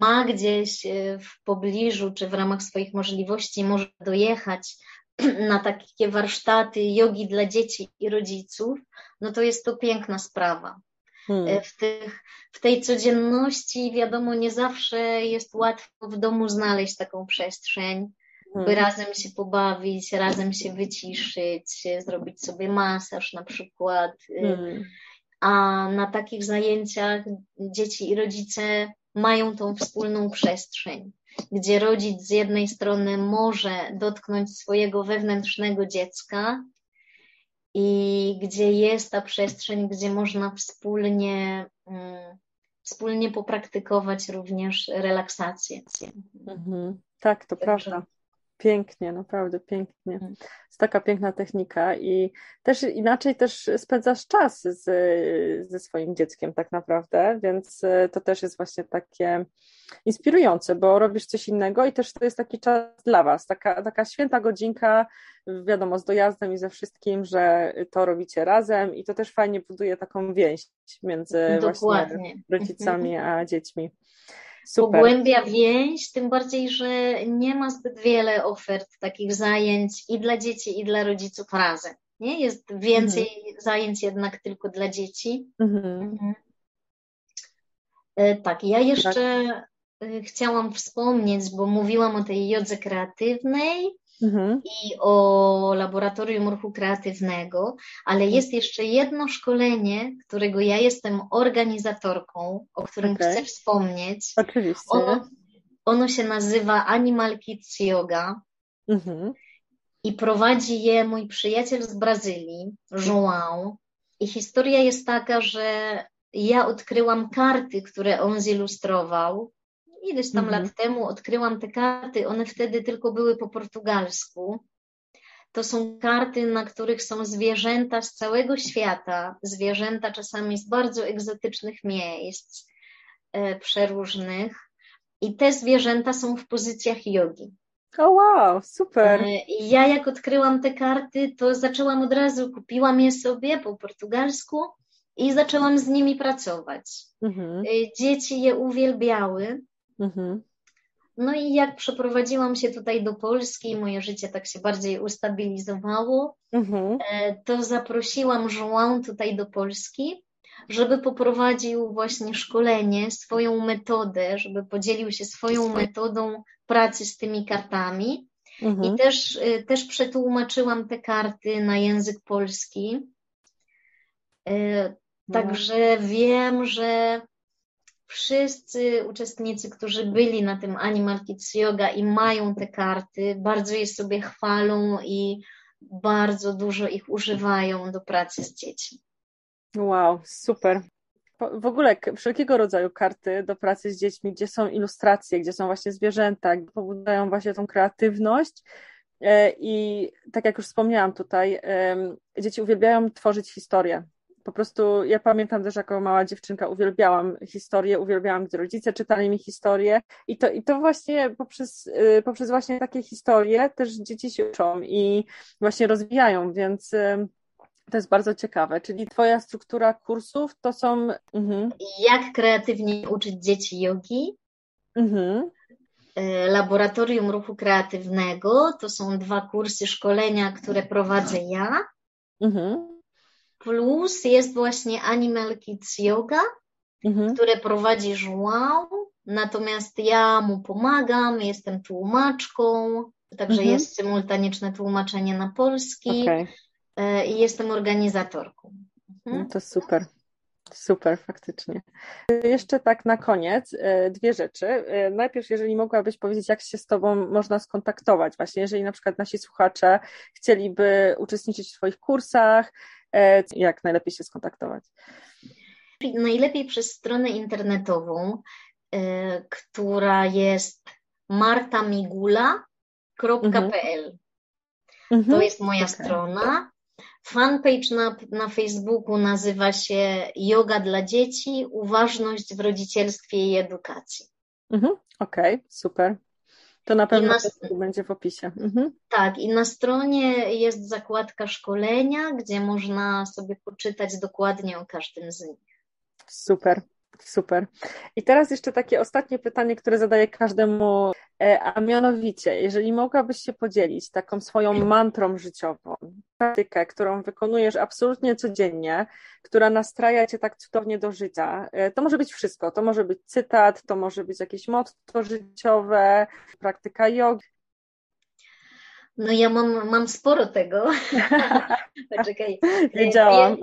ma gdzieś y, w pobliżu, czy w ramach swoich możliwości, może dojechać [clears throat] na takie warsztaty jogi dla dzieci i rodziców, no to jest to piękna sprawa. Hmm. W, tych, w tej codzienności, wiadomo, nie zawsze jest łatwo w domu znaleźć taką przestrzeń, hmm. by razem się pobawić, razem się wyciszyć, zrobić sobie masaż na przykład. E, hmm. A na takich zajęciach dzieci i rodzice mają tą wspólną przestrzeń, gdzie rodzic z jednej strony może dotknąć swojego wewnętrznego dziecka, i gdzie jest ta przestrzeń, gdzie można wspólnie, mm, wspólnie popraktykować również relaksację. Mhm. Tak, to Także... prawda. Pięknie, naprawdę pięknie. Mhm. Jest taka piękna technika i też inaczej też spędzasz czas z, ze swoim dzieckiem tak naprawdę, więc e, to też jest właśnie takie inspirujące, bo robisz coś innego i też to jest taki czas dla was, taka, taka święta godzinka, wiadomo, z dojazdem i ze wszystkim, że to robicie razem i to też fajnie buduje taką więź między Dokładnie. właśnie rodzicami a dziećmi. Super. pogłębia więź, tym bardziej, że nie ma zbyt wiele ofert takich zajęć i dla dzieci, i dla rodziców razem. Nie? Jest więcej mhm. zajęć jednak tylko dla dzieci. Mhm. Mhm. E, tak, ja jeszcze tak. chciałam wspomnieć, bo mówiłam o tej jodze kreatywnej, mhm. i o laboratorium ruchu kreatywnego, ale mhm. jest jeszcze jedno szkolenie, którego ja jestem organizatorką, o którym okay. chcę wspomnieć. Oczywiście. Ono, ono się nazywa Animal Kids Yoga. Mhm. I prowadzi je mój przyjaciel z Brazylii, João. I historia jest taka, że ja odkryłam karty, które on zilustrował ileś tam mhm. lat temu odkryłam te karty, one wtedy tylko były po portugalsku. To są karty, na których są zwierzęta z całego świata, zwierzęta czasami z bardzo egzotycznych miejsc, e, przeróżnych. I te zwierzęta są w pozycjach jogi. O oh wow, super. E, I ja jak odkryłam te karty, to zaczęłam od razu, kupiłam je sobie po portugalsku i zaczęłam z nimi pracować. Mhm. E, dzieci je uwielbiały. Mhm. No i jak przeprowadziłam się tutaj do Polski, moje życie tak się bardziej ustabilizowało, mhm. E, to zaprosiłam João tutaj do Polski, żeby poprowadził właśnie szkolenie, swoją metodę, żeby podzielił się swoją metodą pracy z tymi kartami. Mhm. I też, e, też przetłumaczyłam te karty na język polski. E, także wiem, że wszyscy uczestnicy, którzy byli na tym Animal Kids Yoga i mają te karty, bardzo je sobie chwalą i bardzo dużo ich używają do pracy z dziećmi. Wow, super. W ogóle wszelkiego rodzaju karty do pracy z dziećmi, gdzie są ilustracje, gdzie są właśnie zwierzęta, pobudają właśnie tą kreatywność. E, I tak jak już wspomniałam tutaj, dzieci uwielbiają tworzyć historie po prostu ja pamiętam też jako mała dziewczynka uwielbiałam historię, uwielbiałam, gdy rodzice czytali mi historię i to, i to właśnie poprzez, y, poprzez właśnie takie historie też dzieci się uczą i właśnie rozwijają, więc y, to jest bardzo ciekawe. Czyli Twoja struktura kursów to są. Mhm. Jak kreatywnie uczyć dzieci jogi? Mhm. Y, laboratorium ruchu kreatywnego to są dwa kursy szkolenia, które prowadzę ja. Mhm plus jest właśnie Animal Kids Yoga, mhm. które prowadzi João, natomiast ja mu pomagam, jestem tłumaczką, także mhm. jest symultaniczne tłumaczenie na polski okay. E, i jestem organizatorką. Mhm. No to super. Super, faktycznie. Jeszcze tak na koniec e, dwie rzeczy. E, najpierw, jeżeli mogłabyś powiedzieć, jak się z Tobą można skontaktować, właśnie jeżeli na przykład nasi słuchacze chcieliby uczestniczyć w Twoich kursach, jak najlepiej się skontaktować? Najlepiej przez stronę internetową, e, która jest martamigula.pl. Mhm. To jest moja okay. strona. Fanpage na, na Facebooku nazywa się Yoga dla dzieci, uważność w rodzicielstwie i edukacji. Mhm. Okej, okay, super. To na pewno na, będzie w opisie. Mhm. Tak, i na stronie jest zakładka szkolenia, gdzie można sobie poczytać dokładnie o każdym z nich. Super, super. I teraz jeszcze takie ostatnie pytanie, które zadaję każdemu a mianowicie, jeżeli mogłabyś się podzielić taką swoją mantrą życiową, praktykę, którą wykonujesz absolutnie codziennie, która nastraja cię tak cudownie do życia, e, to może być wszystko. To może być cytat, to może być jakieś motto życiowe, praktyka jogi, no ja mam, mam sporo tego. [laughs] Poczekaj. Wiedziałam.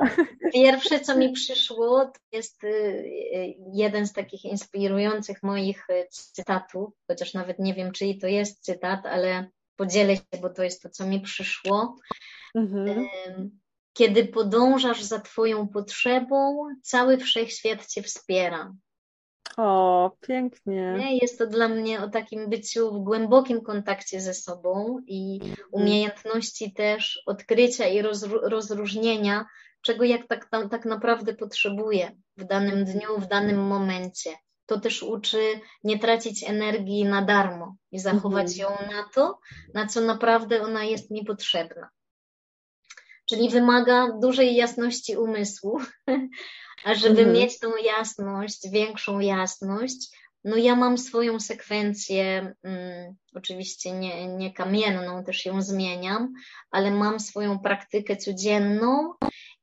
Pierwsze, co mi przyszło, to jest y, y, jeden z takich inspirujących moich y, cytatów, chociaż nawet nie wiem, czyj to jest cytat, ale podzielę się, bo to jest to, co mi przyszło. Mhm. Kiedy podążasz za Twoją potrzebą, cały wszechświat Cię wspiera. O, pięknie. Jest to dla mnie o takim byciu w głębokim kontakcie ze sobą i mhm. umiejętności też odkrycia i rozróżnienia, czego jak tak, tak naprawdę potrzebuję w danym dniu, w danym momencie. To też uczy nie tracić energii na darmo i zachować mhm. ją na to, na co naprawdę ona jest mi potrzebna. Czyli wymaga dużej jasności umysłu, [laughs] A żeby mhm. mieć tą jasność, większą jasność, no ja mam swoją sekwencję, um, oczywiście nie, nie kamienną, też ją zmieniam, ale mam swoją praktykę codzienną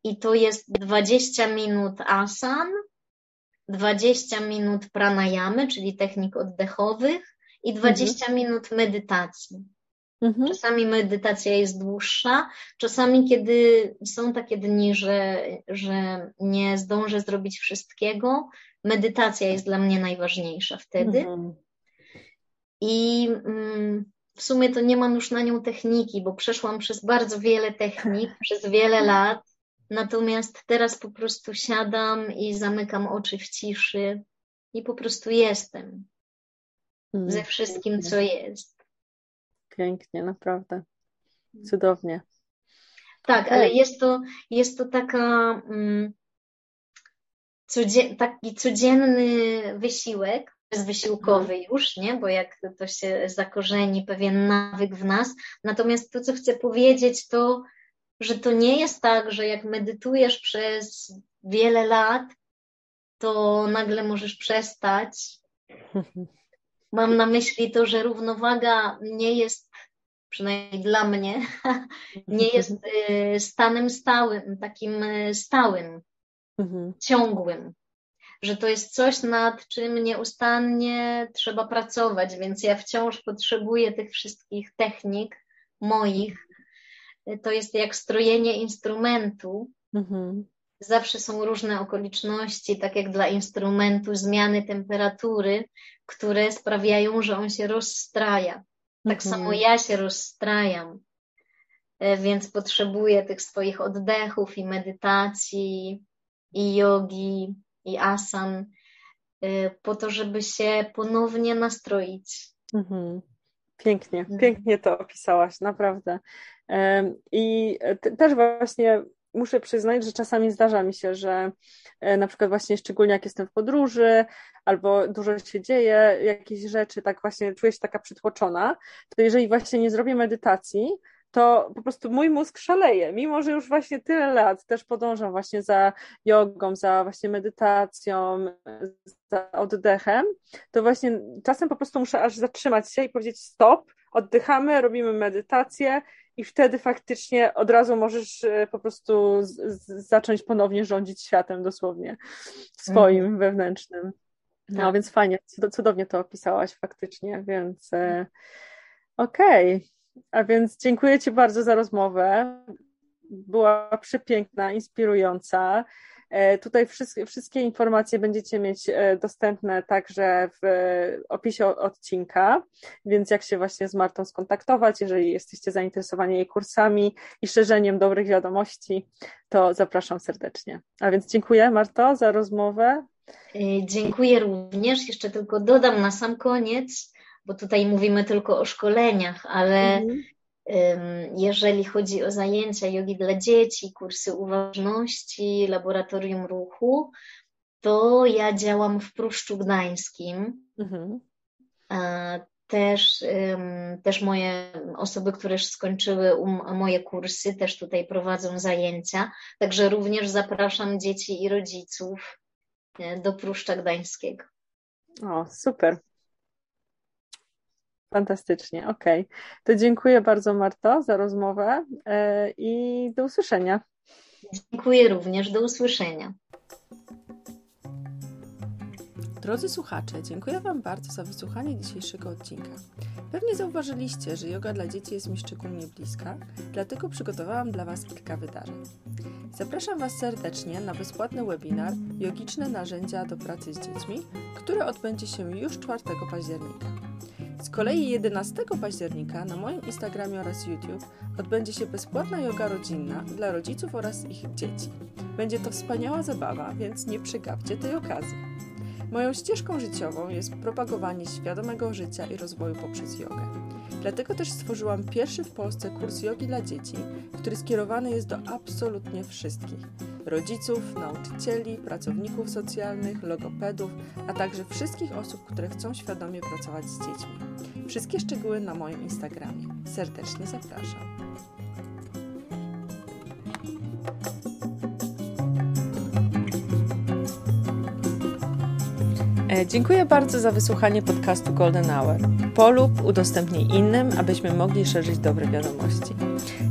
i to jest 20 minut asan, 20 minut pranayamy, czyli technik oddechowych i 20 mhm. minut medytacji. Mhm. Czasami medytacja jest dłuższa, czasami, kiedy są takie dni, że, że nie zdążę zrobić wszystkiego, medytacja jest dla mnie najważniejsza wtedy. Mhm. I mm, w sumie to nie mam już na nią techniki, bo przeszłam przez bardzo wiele technik, [laughs] przez wiele lat. Natomiast teraz po prostu siadam i zamykam oczy w ciszy i po prostu jestem ze mm. wszystkim, co jest. Pięknie, naprawdę. Cudownie. Tak, ale jest to, jest to taka um, taki codzienny wysiłek, bezwysiłkowy mhm. już, nie? Bo jak to się zakorzeni pewien nawyk w nas. Natomiast to, co chcę powiedzieć, to, że to nie jest tak, że jak medytujesz przez wiele lat, to nagle możesz przestać. [laughs] Mam na myśli to, że równowaga nie jest, przynajmniej dla mnie, [laughs] nie jest y, stanem stałym, takim y, stałym, mhm. ciągłym. Że to jest coś, nad czym nieustannie trzeba pracować, więc ja wciąż potrzebuję tych wszystkich technik moich. To jest jak strojenie instrumentu. Mhm. Zawsze są różne okoliczności, tak jak dla instrumentu zmiany temperatury, które sprawiają, że on się rozstraja. Tak mhm. samo ja się rozstrajam, e, więc potrzebuję tych swoich oddechów i medytacji, i jogi, i asan, e, po to, żeby się ponownie nastroić. Mhm. Pięknie, mhm. pięknie to opisałaś, naprawdę. I też właśnie muszę przyznać, że czasami zdarza mi się, że e, na przykład właśnie szczególnie jak jestem w podróży albo dużo się dzieje, jakieś rzeczy, tak właśnie czuję się taka przytłoczona, to jeżeli właśnie nie zrobię medytacji, to po prostu mój mózg szaleje, mimo że już właśnie tyle lat też podążam właśnie za jogą, za właśnie medytacją, za oddechem, to właśnie czasem po prostu muszę aż zatrzymać się i powiedzieć stop, oddychamy, robimy medytację i wtedy faktycznie od razu możesz e, po prostu z, z, zacząć ponownie rządzić światem dosłownie swoim mhm. wewnętrznym. No tak. więc fajnie, cudownie to opisałaś faktycznie, więc e, okej. Okay. A więc dziękuję Ci bardzo za rozmowę. Była przepiękna, inspirująca. E, tutaj wszystkie, informacje będziecie mieć e, dostępne także w opisie odcinka, więc jak się właśnie z Martą skontaktować, jeżeli jesteście zainteresowani jej kursami i szerzeniem dobrych wiadomości, to zapraszam serdecznie. A więc dziękuję Marto za rozmowę. E, dziękuję również. Jeszcze tylko dodam na sam koniec, bo tutaj mówimy tylko o szkoleniach, ale mhm. Jeżeli chodzi o zajęcia jogi dla dzieci, kursy uważności, laboratorium ruchu, to ja działam w Pruszczu Gdańskim. Mhm. Też, też moje osoby, które skończyły moje kursy, też tutaj prowadzą zajęcia. Także również zapraszam dzieci i rodziców e, do Pruszcza Gdańskiego. O, super. Fantastycznie, okej. Okay. To dziękuję bardzo Marto za rozmowę e, i do usłyszenia. Dziękuję również, do usłyszenia. Drodzy słuchacze, dziękuję Wam bardzo za wysłuchanie dzisiejszego odcinka. Pewnie zauważyliście, że yoga dla dzieci jest mi szczególnie bliska, dlatego przygotowałam dla Was kilka wydarzeń. Zapraszam Was serdecznie na bezpłatny webinar Jogiczne narzędzia do pracy z dziećmi, który odbędzie się już 4 października. Z kolei 11 października na moim Instagramie oraz YouTube odbędzie się bezpłatna yoga rodzinna dla rodziców oraz ich dzieci. Będzie to wspaniała zabawa, więc nie przegapcie tej okazji. Moją ścieżką życiową jest propagowanie świadomego życia i rozwoju poprzez jogę. Dlatego też stworzyłam pierwszy w Polsce kurs jogi dla dzieci, który skierowany jest do absolutnie wszystkich rodziców, nauczycieli, pracowników socjalnych, logopedów, a także wszystkich osób, które chcą świadomie pracować z dziećmi. Wszystkie szczegóły na moim Instagramie. Serdecznie zapraszam. Dziękuję bardzo za wysłuchanie podcastu Golden Hour. Polub, udostępnij innym, abyśmy mogli szerzyć dobre wiadomości.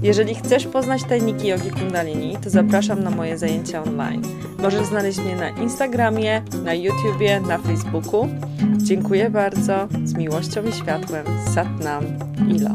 Jeżeli chcesz poznać tajniki jogi kundalini, to zapraszam na moje zajęcia online. Możesz znaleźć mnie na Instagramie, na YouTubie, na Facebooku. Dziękuję bardzo. Z miłością i światłem. Satnam. Ilo.